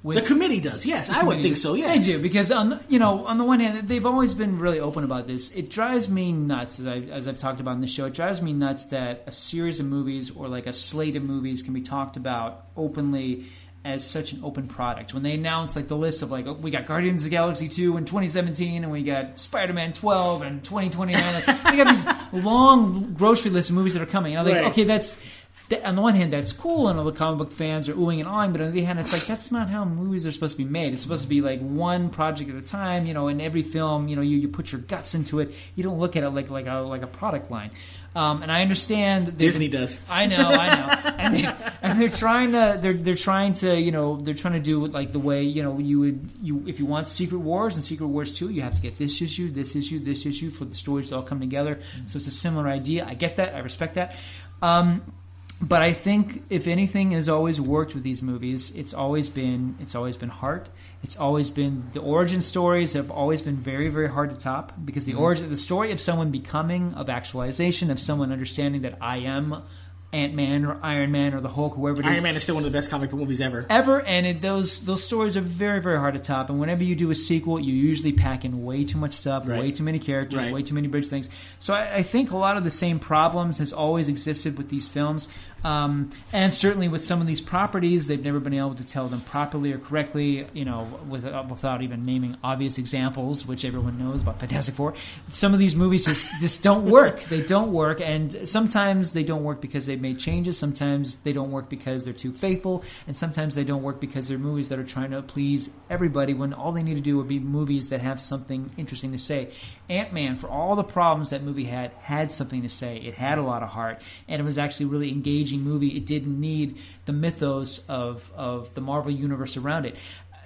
With The committee does. Yes, I would think so. Yes, They do because on the, you know on the one hand they've always been really open about this. It drives me nuts as I as I've talked about in the show. It drives me nuts that a series of movies or like a slate of movies can be talked about openly as such an open product. When they announce like the list of like oh, we got Guardians of the Galaxy 2 in 2017 and we got Spider-Man 12 and 2029 like, we got these long grocery list of movies that are coming. And I'm like Right. okay that's that- on the one hand, that's cool, and all the comic book fans are oohing and awing. But on the other hand, it's like that's not how movies are supposed to be made. It's supposed to be like one project at a time. You know, in every film, you know, you, you put your guts into it. You don't look at it like like a like a product line. Um, and I understand Disney does. I know, I know, and, they, and they're trying to they're they're trying to you know they're trying to do it like the way you know you would you if you want Secret Wars and Secret Wars two you have to get this issue this issue this issue for the stories to all come together. So it's a similar idea. I get that. I respect that. Um, but I think if anything has always worked with these movies, it's always been it's always been heart. It's always been the origin stories have always been very very hard to top because the mm-hmm. origin the story of someone becoming of actualization of someone understanding that I am Ant Man or Iron Man or the Hulk whoever it is Iron Man is still one of the best comic book movies ever. ever, and it, those those stories are very very hard to top. And whenever you do a sequel, you usually pack in way too much stuff, Right. way too many characters, Right. way too many bridge things. So I, I think a lot of the same problems has always existed with these films, um, and certainly with some of these properties, they've never been able to tell them properly or correctly. You know, without, without even naming obvious examples, which everyone knows about Fantastic Four. Some of these movies just just don't work. They don't work, and sometimes they don't work because they've made changes. Sometimes they don't work because they're too faithful, and sometimes they don't work because they're movies that are trying to please everybody. When all they need to do would be movies that have something interesting to say. Ant Man, for all the problems that movie had, had something to say. It had a lot of heart, and it was actually a really engaging movie. It didn't need the mythos of of the Marvel universe around it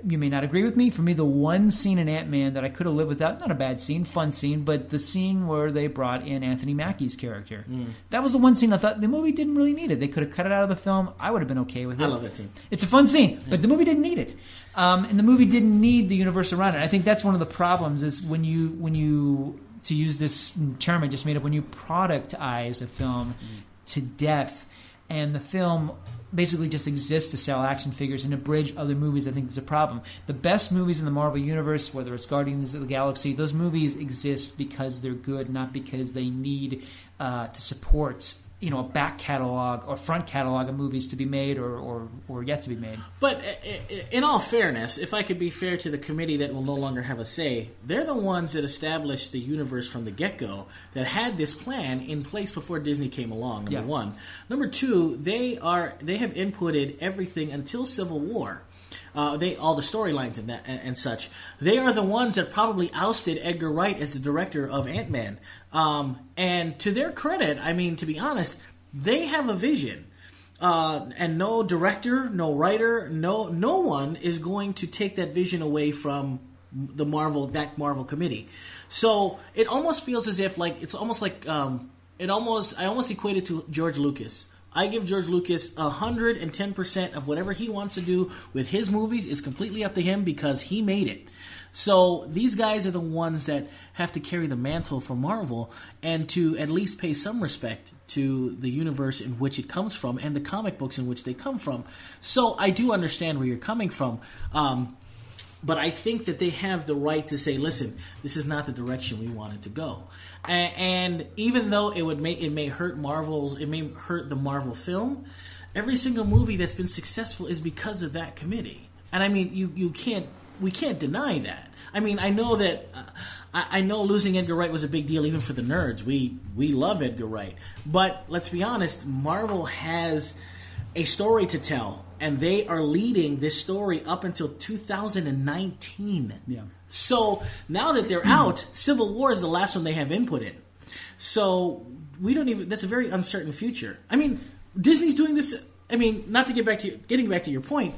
you may not agree with me. For me, the one scene in Ant Man that I could have lived without, not a bad scene, fun scene, but the scene where they brought in Anthony Mackie's character. Mm. That was the one scene I thought the movie didn't really need it. They could have cut it out of the film. I would have been okay with it. I love that scene. It's a fun scene, but the movie didn't need it. Um, and the movie didn't need the universe around it. I think that's one of the problems is when you when you to use this term I just made up when you productize a film to death, and the film basically just exists to sell action figures and to bridge other movies. I think is a problem. The best movies in the Marvel universe, whether it's Guardians of the Galaxy, those movies exist because they're good, not because they need uh, to support you know a back catalog or front catalog of movies to be made or, or, or yet to be made. But i- i- in all fairness, if I could be fair to the committee that will no longer have a say, they're the ones that established the universe from the get go, that had this plan in place before Disney came along. Number Yeah. one. Number two, they are they have inputted everything until Civil War. Uh, they all the storylines and that and, and such. They are the ones that probably ousted Edgar Wright as the director of Ant Man. Um, and to their credit, I mean, to be honest, they have a vision uh, and no director, no writer, no no one is going to take that vision away from the Marvel that Marvel committee. So it almost feels as if like it's almost like um, it almost I almost equate it to George Lucas. I give George Lucas hundred and ten percent of whatever he wants to do with his movies is completely up to him because he made it. So these guys are the ones that have to carry the mantle for Marvel and to at least pay some respect to the universe in which it comes from and the comic books in which they come from. So I do understand where you're coming from. Um, but I think that they have the right to say, "Listen, this is not the direction we wanted to go." And even though it would make it may hurt Marvel's, it may hurt the Marvel film. Every single movie that's been successful is because of that committee. And I mean, you you can't we can't deny that. I mean, I know that uh, I, I know losing Edgar Wright was a big deal even for the nerds. We we love Edgar Wright, but let's be honest, Marvel has a story to tell, and they are leading this story up until 2019. Yeah. So now that they're out, Civil War is the last one they have input in. So we don't even. That's a very uncertain future. I mean, Disney's doing this. I mean, not to get back to getting back to your point.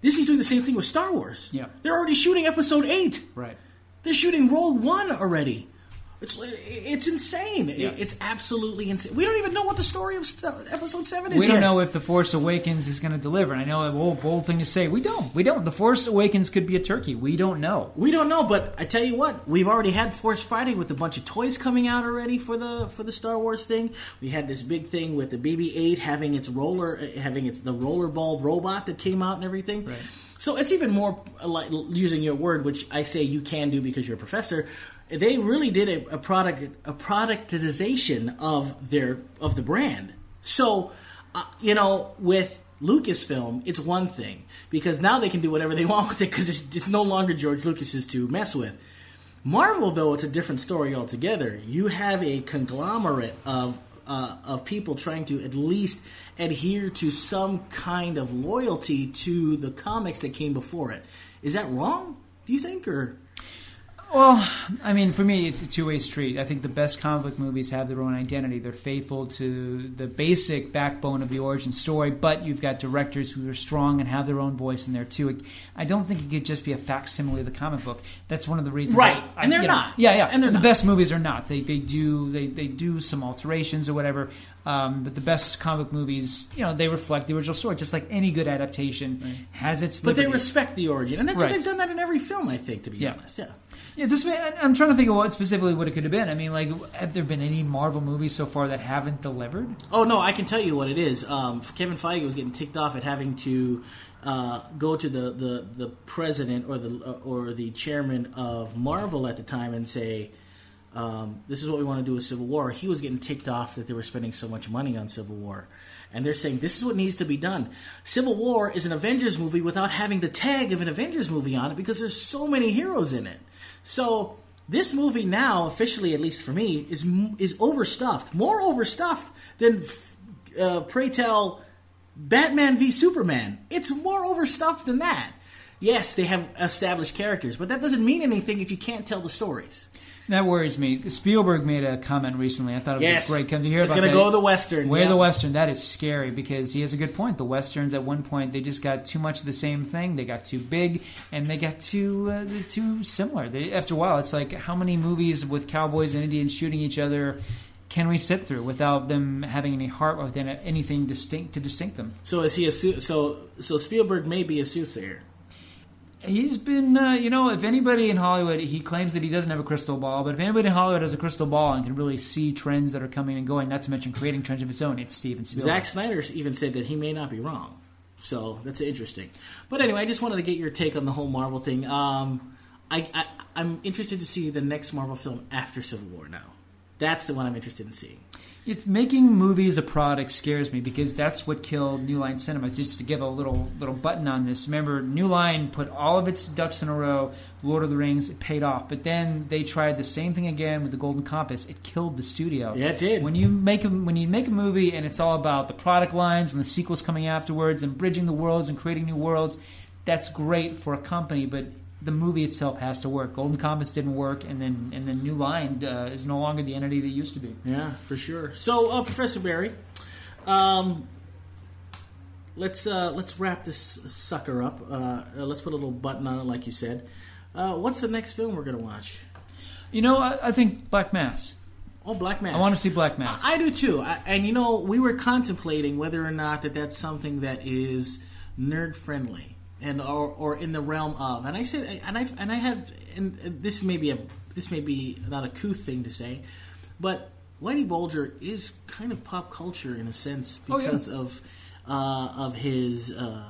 Disney's doing the same thing with Star Wars. Yeah. They're already shooting Episode Eight. Right. They're shooting Rogue One already. It's it's insane. Yeah. It's absolutely insane. We don't even know what the story of episode seven is. We don't yet. know if the Force Awakens is going to deliver. And I know a bold, bold thing to say. We don't. We don't. The Force Awakens could be a turkey. We don't know. We don't know, but I tell you what, we've already had Force Friday with a bunch of toys coming out already for the for the Star Wars thing. We had this big thing with the BB-8 having its roller, uh, having its the rollerball robot that came out and everything. Right. So it's even more uh, like using your word, which I say you can do because you're a professor. They really did a, a product a productization of their of the brand. So, uh, you know, with Lucasfilm, it's one thing because now they can do whatever they want with it because it's, it's no longer George Lucas's to mess with. Marvel, though, it's a different story altogether. You have a conglomerate of uh, of people trying to at least adhere to some kind of loyalty to the comics that came before it. Is that wrong? Do you think, or Well, I mean, for me, it's a two-way street. I think the best comic movies have their own identity. They're faithful to the basic backbone of the origin story, but you've got directors who are strong and have their own voice in there too. I don't think it could just be a facsimile of the comic book. That's one of the reasons, Right, I- and they're you know, not. Yeah, yeah, And they're the not. best movies are not. They they do they they do some alterations or whatever. Um, but the best comic movies, you know, they reflect the original story, just like any good adaptation has its. but they respect the origin, and that's Right. they've done that in every film. I think, to be Yeah. honest, yeah. Yeah, this. I'm trying to think of what specifically what it could have been. I mean, like, have there been any Marvel movies so far that haven't delivered? Oh no, I can tell you what it is. Um, Kevin Feige was getting ticked off at having to uh, go to the, the, the president or the uh, or the chairman of Marvel at the time and say, um, "This is what we want to do with Civil War." He was getting ticked off that they were spending so much money on Civil War, and they're saying this is what needs to be done. Civil War is an Avengers movie without having the tag of an Avengers movie on it because there's so many heroes in it. So this movie now, officially at least for me, is is overstuffed, more overstuffed than uh, pray tell Batman v Superman. It's more overstuffed than that. Yes, they have established characters, but that doesn't mean anything if you can't tell the stories. That worries me. Spielberg made a comment recently. I thought it was Yes, a great. Come to hear it's about going to go the western. Way yeah. the Western, that is scary because he has a good point. The Westerns at one point they just got too much of the same thing. They got too big and they got too uh, too similar. They, after a while, it's like how many movies with cowboys and Indians shooting each other can we sit through without them having any heart within it, anything distinct to distinct them? So is he a so so Spielberg may be a soothsayer. He's been, uh, you know, if anybody in Hollywood, he claims that he doesn't have a crystal ball, but if anybody in Hollywood has a crystal ball and can really see trends that are coming and going, not to mention creating trends of his own, it's Steven Spielberg. Zack Snyder even said that he may not be wrong. So that's interesting. But anyway, I just wanted to get your take on the whole Marvel thing. Um, I, I I'm interested to see the next Marvel film after Civil War. Now, that's the one I'm interested in seeing. It's making movies a product scares me because that's what killed New Line Cinema. Just to give a little little button on this, remember New Line put all of its ducks in a row. Lord of the Rings, it paid off, but then they tried the same thing again with the Golden Compass. It killed the studio. Yeah, it did. When you make a, when you make a movie and it's all about the product lines and the sequels coming afterwards and bridging the worlds and creating new worlds, that's great for a company, but the movie itself has to work. Golden Compass didn't work, and then and then New Line uh, is no longer the entity that used to be. Yeah, for sure. So, uh, Professor Barry, um, let's uh, let's wrap this sucker up. Uh, uh, let's put a little button on it, like you said. Uh, what's the next film we're gonna watch? You know, I, I think Black Mass. Oh, Black Mass. I want to see Black Mass. I do too. I, and you know, we were contemplating whether or not that that's something that is nerd friendly and or, or in the realm of. And I said, and I and I have, and this may be a this may be not a couth thing to say, but Whitey Bulger is kind of pop culture in a sense Oh, yeah. because of uh, of his uh,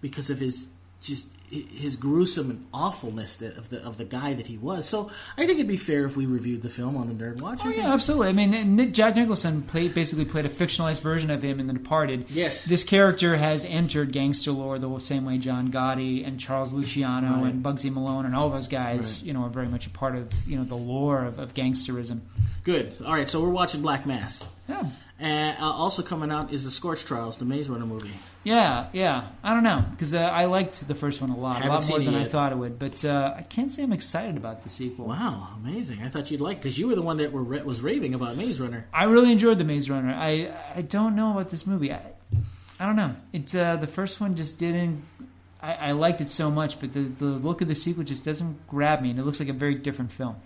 because of his just his gruesome and awfulness that, of the of the guy that he was. So I think it'd be fair if we reviewed the film on the Nerd Watch. Oh yeah, absolutely. I mean, Nick, Jack Nicholson played basically played a fictionalized version of him in The Departed. Yes. this character has entered gangster lore the same way John Gotti and Charles Luciano Right. and Bugsy Malone and all those guys, you know, are very much a part of you know the lore of, of gangsterism. Good. All right, so we're watching Black Mass. Yeah, And uh, also coming out is the Scorch Trials, the Maze Runner movie. yeah, yeah. I don't know because uh, I liked the first one a lot, a lot more than I thought it would. But uh, I can't say I'm excited about the sequel. Wow, amazing! I thought you'd like because you were the one that were was raving about Maze Runner. I really enjoyed the Maze Runner. I I don't know about this movie. I, I don't know. It uh, the first one just didn't. I, I liked it so much, but the the look of the sequel just doesn't grab me, and it looks like a very different film.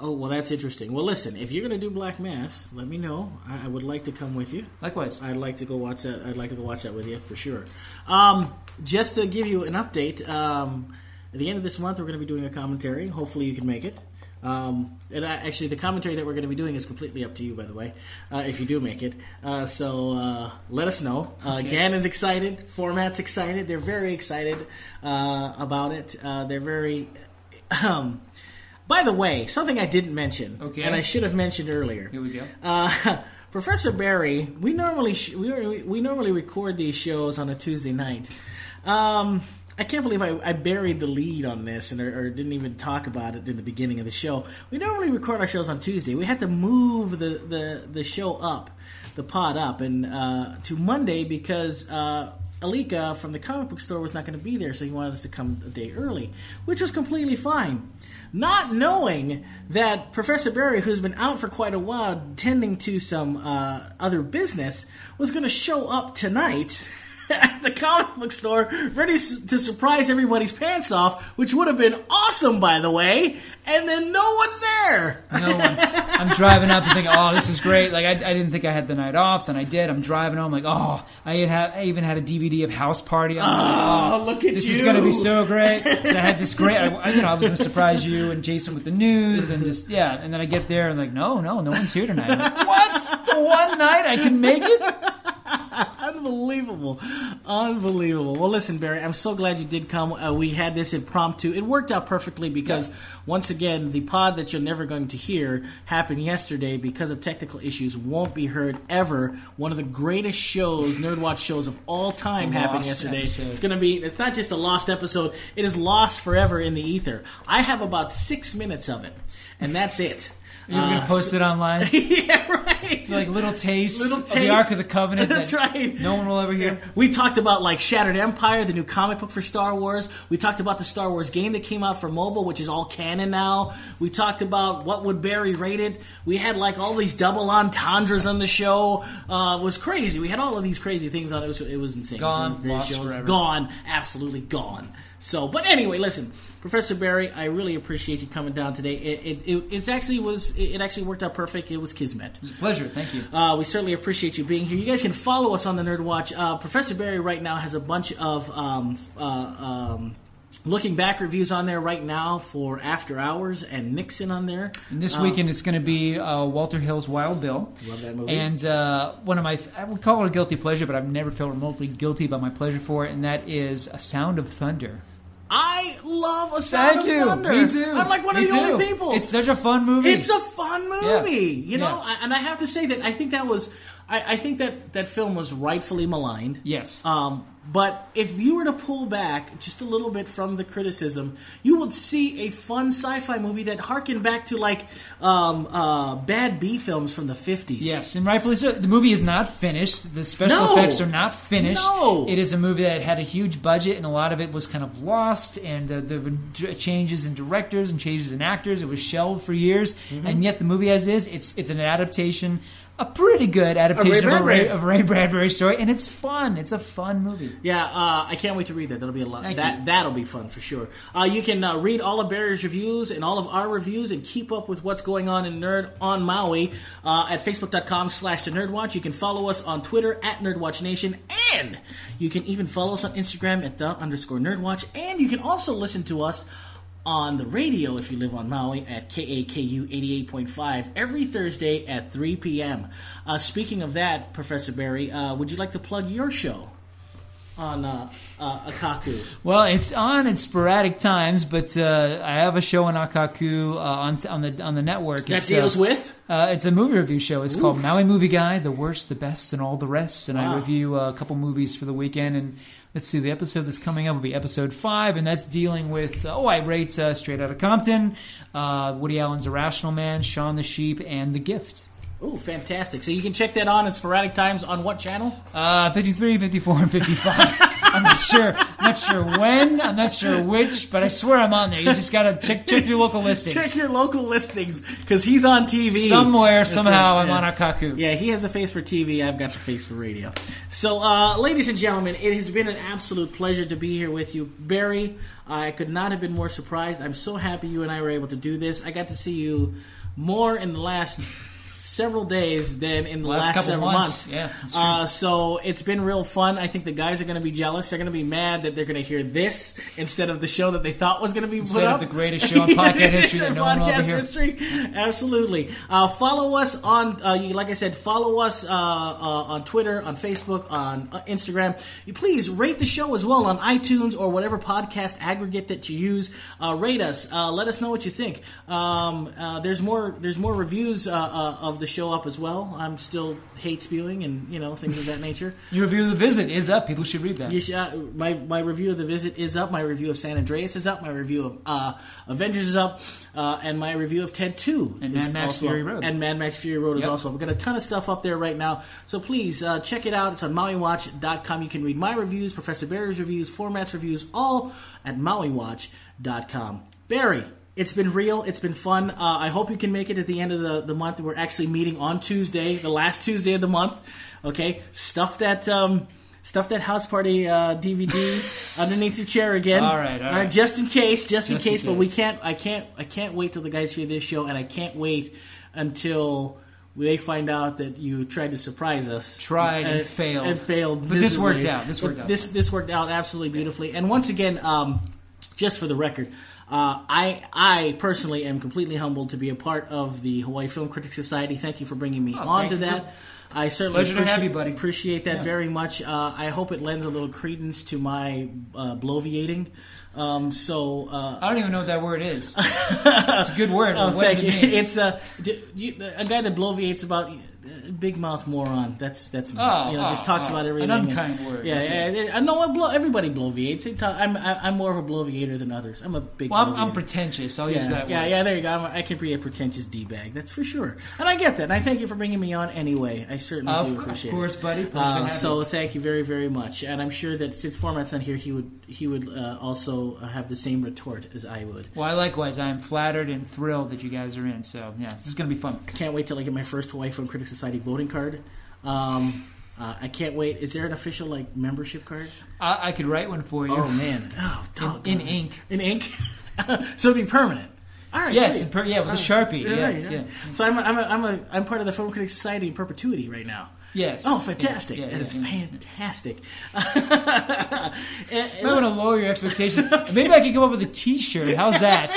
Oh well, that's interesting. Well, listen, if you're going to do Black Mass, let me know. I, I would like to come with you. Likewise. I'd like to go watch that. I'd like to go watch that with you for sure. Um, just to give you an update, um, at the end of this month, we're going to be doing a commentary. Hopefully, you can make it. Um, and I, actually, the commentary that we're going to be doing is completely up to you, by the way, uh, if you do make it. Uh, so uh, let us know. Uh, Okay. Gannon's excited. Phormat's excited. They're very excited uh, about it. Uh, they're very. Um, by the way, something I didn't mention, Okay. and I should have mentioned earlier. Here we go. Uh, Professor Barry, we normally sh- we, we normally record these shows on a Tuesday night. Um, I can't believe I, I buried the lead on this and or, or didn't even talk about it in the beginning of the show. We normally record our shows on Tuesday. We had to move the the, the show up, the pod up, and uh, to Monday because. Uh, Alika from the comic book store was not going to be there, so he wanted us to come a day early, which was completely fine. Not knowing that Professor Barry, who's been out for quite a while tending to some uh, other business, was going to show up tonight at the comic book store, ready to surprise everybody's pants off, which would have been awesome, by the way. And then no one's there. No one. I'm driving up and thinking, oh, this is great. Like I, I didn't think I had the night off, then I did. I'm driving home like, oh, I even had, I even had a DVD of House Party. I'm like, ah, Oh, look at this you! This is going to be so great. And I had this great, I, I- you know, I was going to surprise you and Jason with the news and just yeah. And then I get there and like, no, no, no one's here tonight. Like, what? The one night I can make it? Unbelievable. Unbelievable. Well, listen, Barry, I'm so glad you did come. Uh, we had this impromptu. It worked out perfectly because, once again, the pod that you're never going to hear happened yesterday because of technical issues, won't be heard ever. One of the greatest shows, Nerd Watch shows of all time, happened yesterday. episode. It's going to be, it's not just a lost episode, it is lost forever in the ether. I have about six minutes of it, and that's it. You're Uh, to post it online? yeah, right. Like little taste, Little of the taste. Ark of the Covenant. That's that right. No one will ever hear. We talked about like Shattered Empire, the new comic book for Star Wars. We talked about the Star Wars game that came out for mobile, which is all canon now. We talked about what would Barry rate it. We had like all these double entendres on the show. Uh, it was crazy. We had all of these crazy things on it. It was, it was insane. It was Gone, the greatest lost shows. forever. Gone, absolutely gone. So, but anyway, listen, Professor Barry, I really appreciate you coming down today. It it, it, it actually was it actually worked out perfect. It was kismet. It was a Pleasure. Thank you. Uh, we certainly appreciate you being here. You guys can follow us on the Nerd Watch. Uh, Professor Barry right now has a bunch of um, uh, um, looking back reviews on there right now for After Hours and Nixon on there. And this Um, weekend it's going to be uh, Walter Hill's Wild Bill. Love that movie. And uh, one of my, I would call it a guilty pleasure, but I've never felt remotely guilty about my pleasure for it, and that is A Sound of Thunder. I love a Sound Thank of you. Thunder. Me too. I'm like one of Me the only people. It's such a fun movie. It's a fun movie, Yeah. you know. Yeah. I, and I have to say that I think that was, I, I think that that film was rightfully maligned. yes. Um, but if you were to pull back just a little bit from the criticism, you would see a fun sci-fi movie that harkened back to like um, uh, bad B films from the fifties. Yes, and rightfully so. The movie is not finished. The special No. effects are not finished. No. It is a movie that had a huge budget, and a lot of it was kind of lost. And uh, there were changes in directors and changes in actors. It was shelved for years, Mm-hmm. and yet the movie as is, it's it's an adaptation, a pretty good adaptation of, a Ray, of Ray Bradbury story, and it's fun. It's a fun movie. Yeah, uh, I can't wait to read that. That'll be a lot. Thank that you. that'll be fun for sure. Uh, you can uh, read all of Barry's reviews and all of our reviews and keep up with what's going on in Nerd on Maui uh, at facebook.com slash the Nerdwatch. You can follow us on Twitter at NerdWatchNation, and you can even follow us on Instagram at the underscore Nerdwatch. And you can also listen to us on the radio if you live on Maui at KAKU 88.5 every Thursday at 3 p.m. Uh, speaking of that, Professor Barry, uh, would you like to plug your show? on uh, uh, Akaku. Well, it's on at sporadic times, but uh, I have a show on Akaku uh, on on the on the network. That It's, deals uh, with Uh, it's a movie review show. It's called Maui Movie Guy, the worst, the best, and all the rest. And Wow. I review uh, a couple movies for the weekend. And let's see, the episode that's coming up will be episode five, and that's dealing with. Uh, oh, I rate uh, Straight Outta Compton, uh, Woody Allen's Irrational Man, Shaun the Sheep, and The Gift. Ooh, fantastic. So you can check that on at sporadic times on what channel? Uh, 53, 54, and 55. I'm not sure. I'm not sure when. I'm not sure which, but I swear I'm on there. You just gotta check check your local listings. Check your local listings because he's on TV Somewhere, That's somehow, right, I'm yeah. on Akaku. Yeah, he has a face for TV. I've got the face for radio. So, uh, ladies and gentlemen, it has been an absolute pleasure to be here with you, Barry. I could not have been more surprised. I'm so happy you and I were able to do this. I got to see you more in the last several days than in the Last last, couple several months. months. Yeah. Uh, so it's been real fun. I think the guys are going to be jealous. They're going to be mad that they're going to hear this instead of the show that they thought was going to be Instead put of up. the greatest show in podcast history that no one will hear. history. Absolutely. Uh, follow us on, uh, you, like I said, follow us uh, uh, on Twitter, on Facebook, on uh, Instagram. You please rate the show as well on iTunes or whatever podcast aggregate that you use. Uh, rate us. Uh, let us know what you think. Um, uh, there's more. There's more reviews uh, uh, of the show up as well. I'm still hate spewing and you know things of that nature. Your review of the visit is up. People should read that. Should, uh, my my review of the visit is up. My review of San Andreas is up. My review of uh, Avengers is up, uh, and my review of Ted Two And is Mad Max also Fury. Road. And Mad Max Fury Road is also. We've got a ton of stuff up there right now, so please uh, check it out. It's on MauiWatch.com. You can read my reviews, Professor Barry's reviews, Phormat's reviews, all at MauiWatch.com. Barry. It's been real. It's been fun. Uh, I hope you can make it at the end of the, the month. We're actually meeting on Tuesday, the last Tuesday of the month. Okay, stuff that um, stuff that house party uh, DVD underneath your chair again. All right, all right. Just in case, just, in Just in case. But we can't. I can't. I can't wait till the guys hear this show, and I can't wait until they find out that you tried to surprise us. Tried and failed. And failed. But this worked out. This worked out. This this worked out absolutely beautifully. And once again, um, just for the record. Uh, I I personally am completely humbled to be a part of the Hawaii Film Critics Society. Thank you for bringing me Oh, on to that. I certainly Pleasure to have you, buddy. appreciate that Yeah. very much. Uh, I hope it lends a little credence to my uh, bloviating. Um, so uh, I don't even know what that word is. it's a good word. Oh, thank does you. It's a you, a guy that bloviates about uh, big mouth moron. That's that's. Oh, you know just oh, talks oh. about An everything. unkind and- word. Yeah, yeah, I know. I blow, everybody bloviates. They talk- I'm I, I'm more of a bloviator than others. I'm a big. Well, I'm, I'm pretentious. I'll yeah, use that yeah, word. yeah. There you go. I'm, I can be a pretentious d bag. That's for sure. And I get that. And I thank you for bringing me on anyway. I certainly do appreciate of course, it. buddy. Uh, so you. thank you very very much. And I'm sure that since Phormat's on here, he would he would uh, also have the same retort as I would. Well, I likewise. I am flattered and thrilled that you guys are in. So, yeah, this is going to be fun. I can't wait till I get my first wife on Critics Society voting card. Um, uh, I can't wait. Is there an official like membership card? I, I could write one for you. Oh man, oh, in, in ink. in ink. so it'd be permanent. All right. Yes, per- yeah, with a Uh, sharpie. yeah, yes, right, yeah. So I'm a, I'm a, I'm a I'm part of the Film Critics Society in perpetuity right now. Yes. Oh, fantastic! Yeah, yeah, that is yeah. fantastic. And- I want to lower your expectations. Maybe I could come up with a T-shirt. How's that?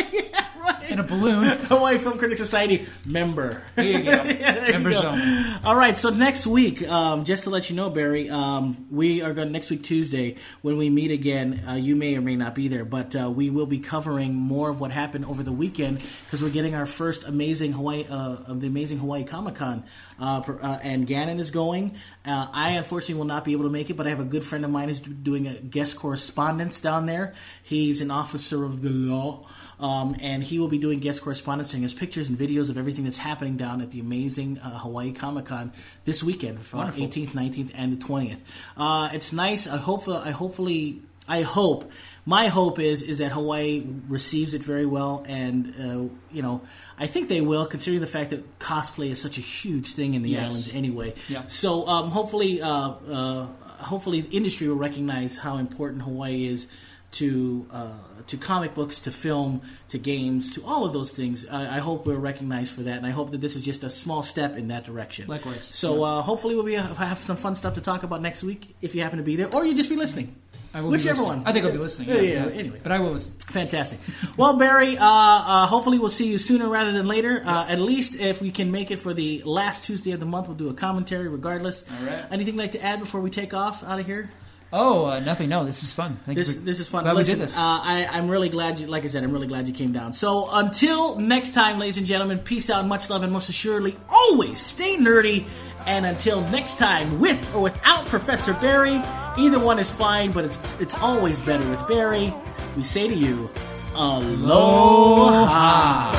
right. And a balloon. Hawaii Film Critics Society member. There you go. Yeah, there you go. only. All right, so next week, um, just to let you know, Barry, um, we are going next week Tuesday when we meet again. Uh, you may or may not be there, but uh, we will be covering more of what happened over the weekend because we're getting our first amazing Hawaii uh, of the amazing Hawaii Comic Con, uh, uh, and Gannon is going. Uh, I unfortunately will not be able to make it, but I have a good friend of mine who's doing a guest correspondence down there. He's an officer of the law. Um, and he will be doing guest correspondence, showing us pictures and videos of everything that's happening down at the amazing uh, Hawaii Comic Con this weekend, from Wonderful. 18th, 19th, and the 20th. Uh, it's nice. I hope. I hopefully. I hope. My hope is is that Hawaii receives it very well, and uh, you know, I think they will, considering the fact that cosplay is such a huge thing in the Yes. islands anyway. Yeah. So um, hopefully, uh, uh, hopefully, the industry will recognize how important Hawaii is to uh, to comic books, to film, to games, to all of those things. I, I hope we're recognized for that, and I hope that this is just a small step in that direction. Likewise. So uh, hopefully, we'll be have some fun stuff to talk about next week if you happen to be there, or you just be listening. I will Whichever be listening. one. I think I'll be listening. Yeah, Yeah, yeah, anyway. But I will listen. Fantastic. Well, Barry, uh, uh, hopefully we'll see you sooner rather than later. Uh, at least if we can make it for the last Tuesday of the month, we'll do a commentary regardless. All right. Anything like to add before we take off out of here? Oh, uh, nothing. No, this is fun. Thank This you this is fun. Glad Listen, we did this. Uh, I, I'm really glad you, like I said, I'm really glad you came down. So until next time, ladies and gentlemen, peace out, much love, and most assuredly, always stay nerdy. And until next time, with or without Professor Barry, either one is fine, but it's it's always better with Barry. We say to you, aloha.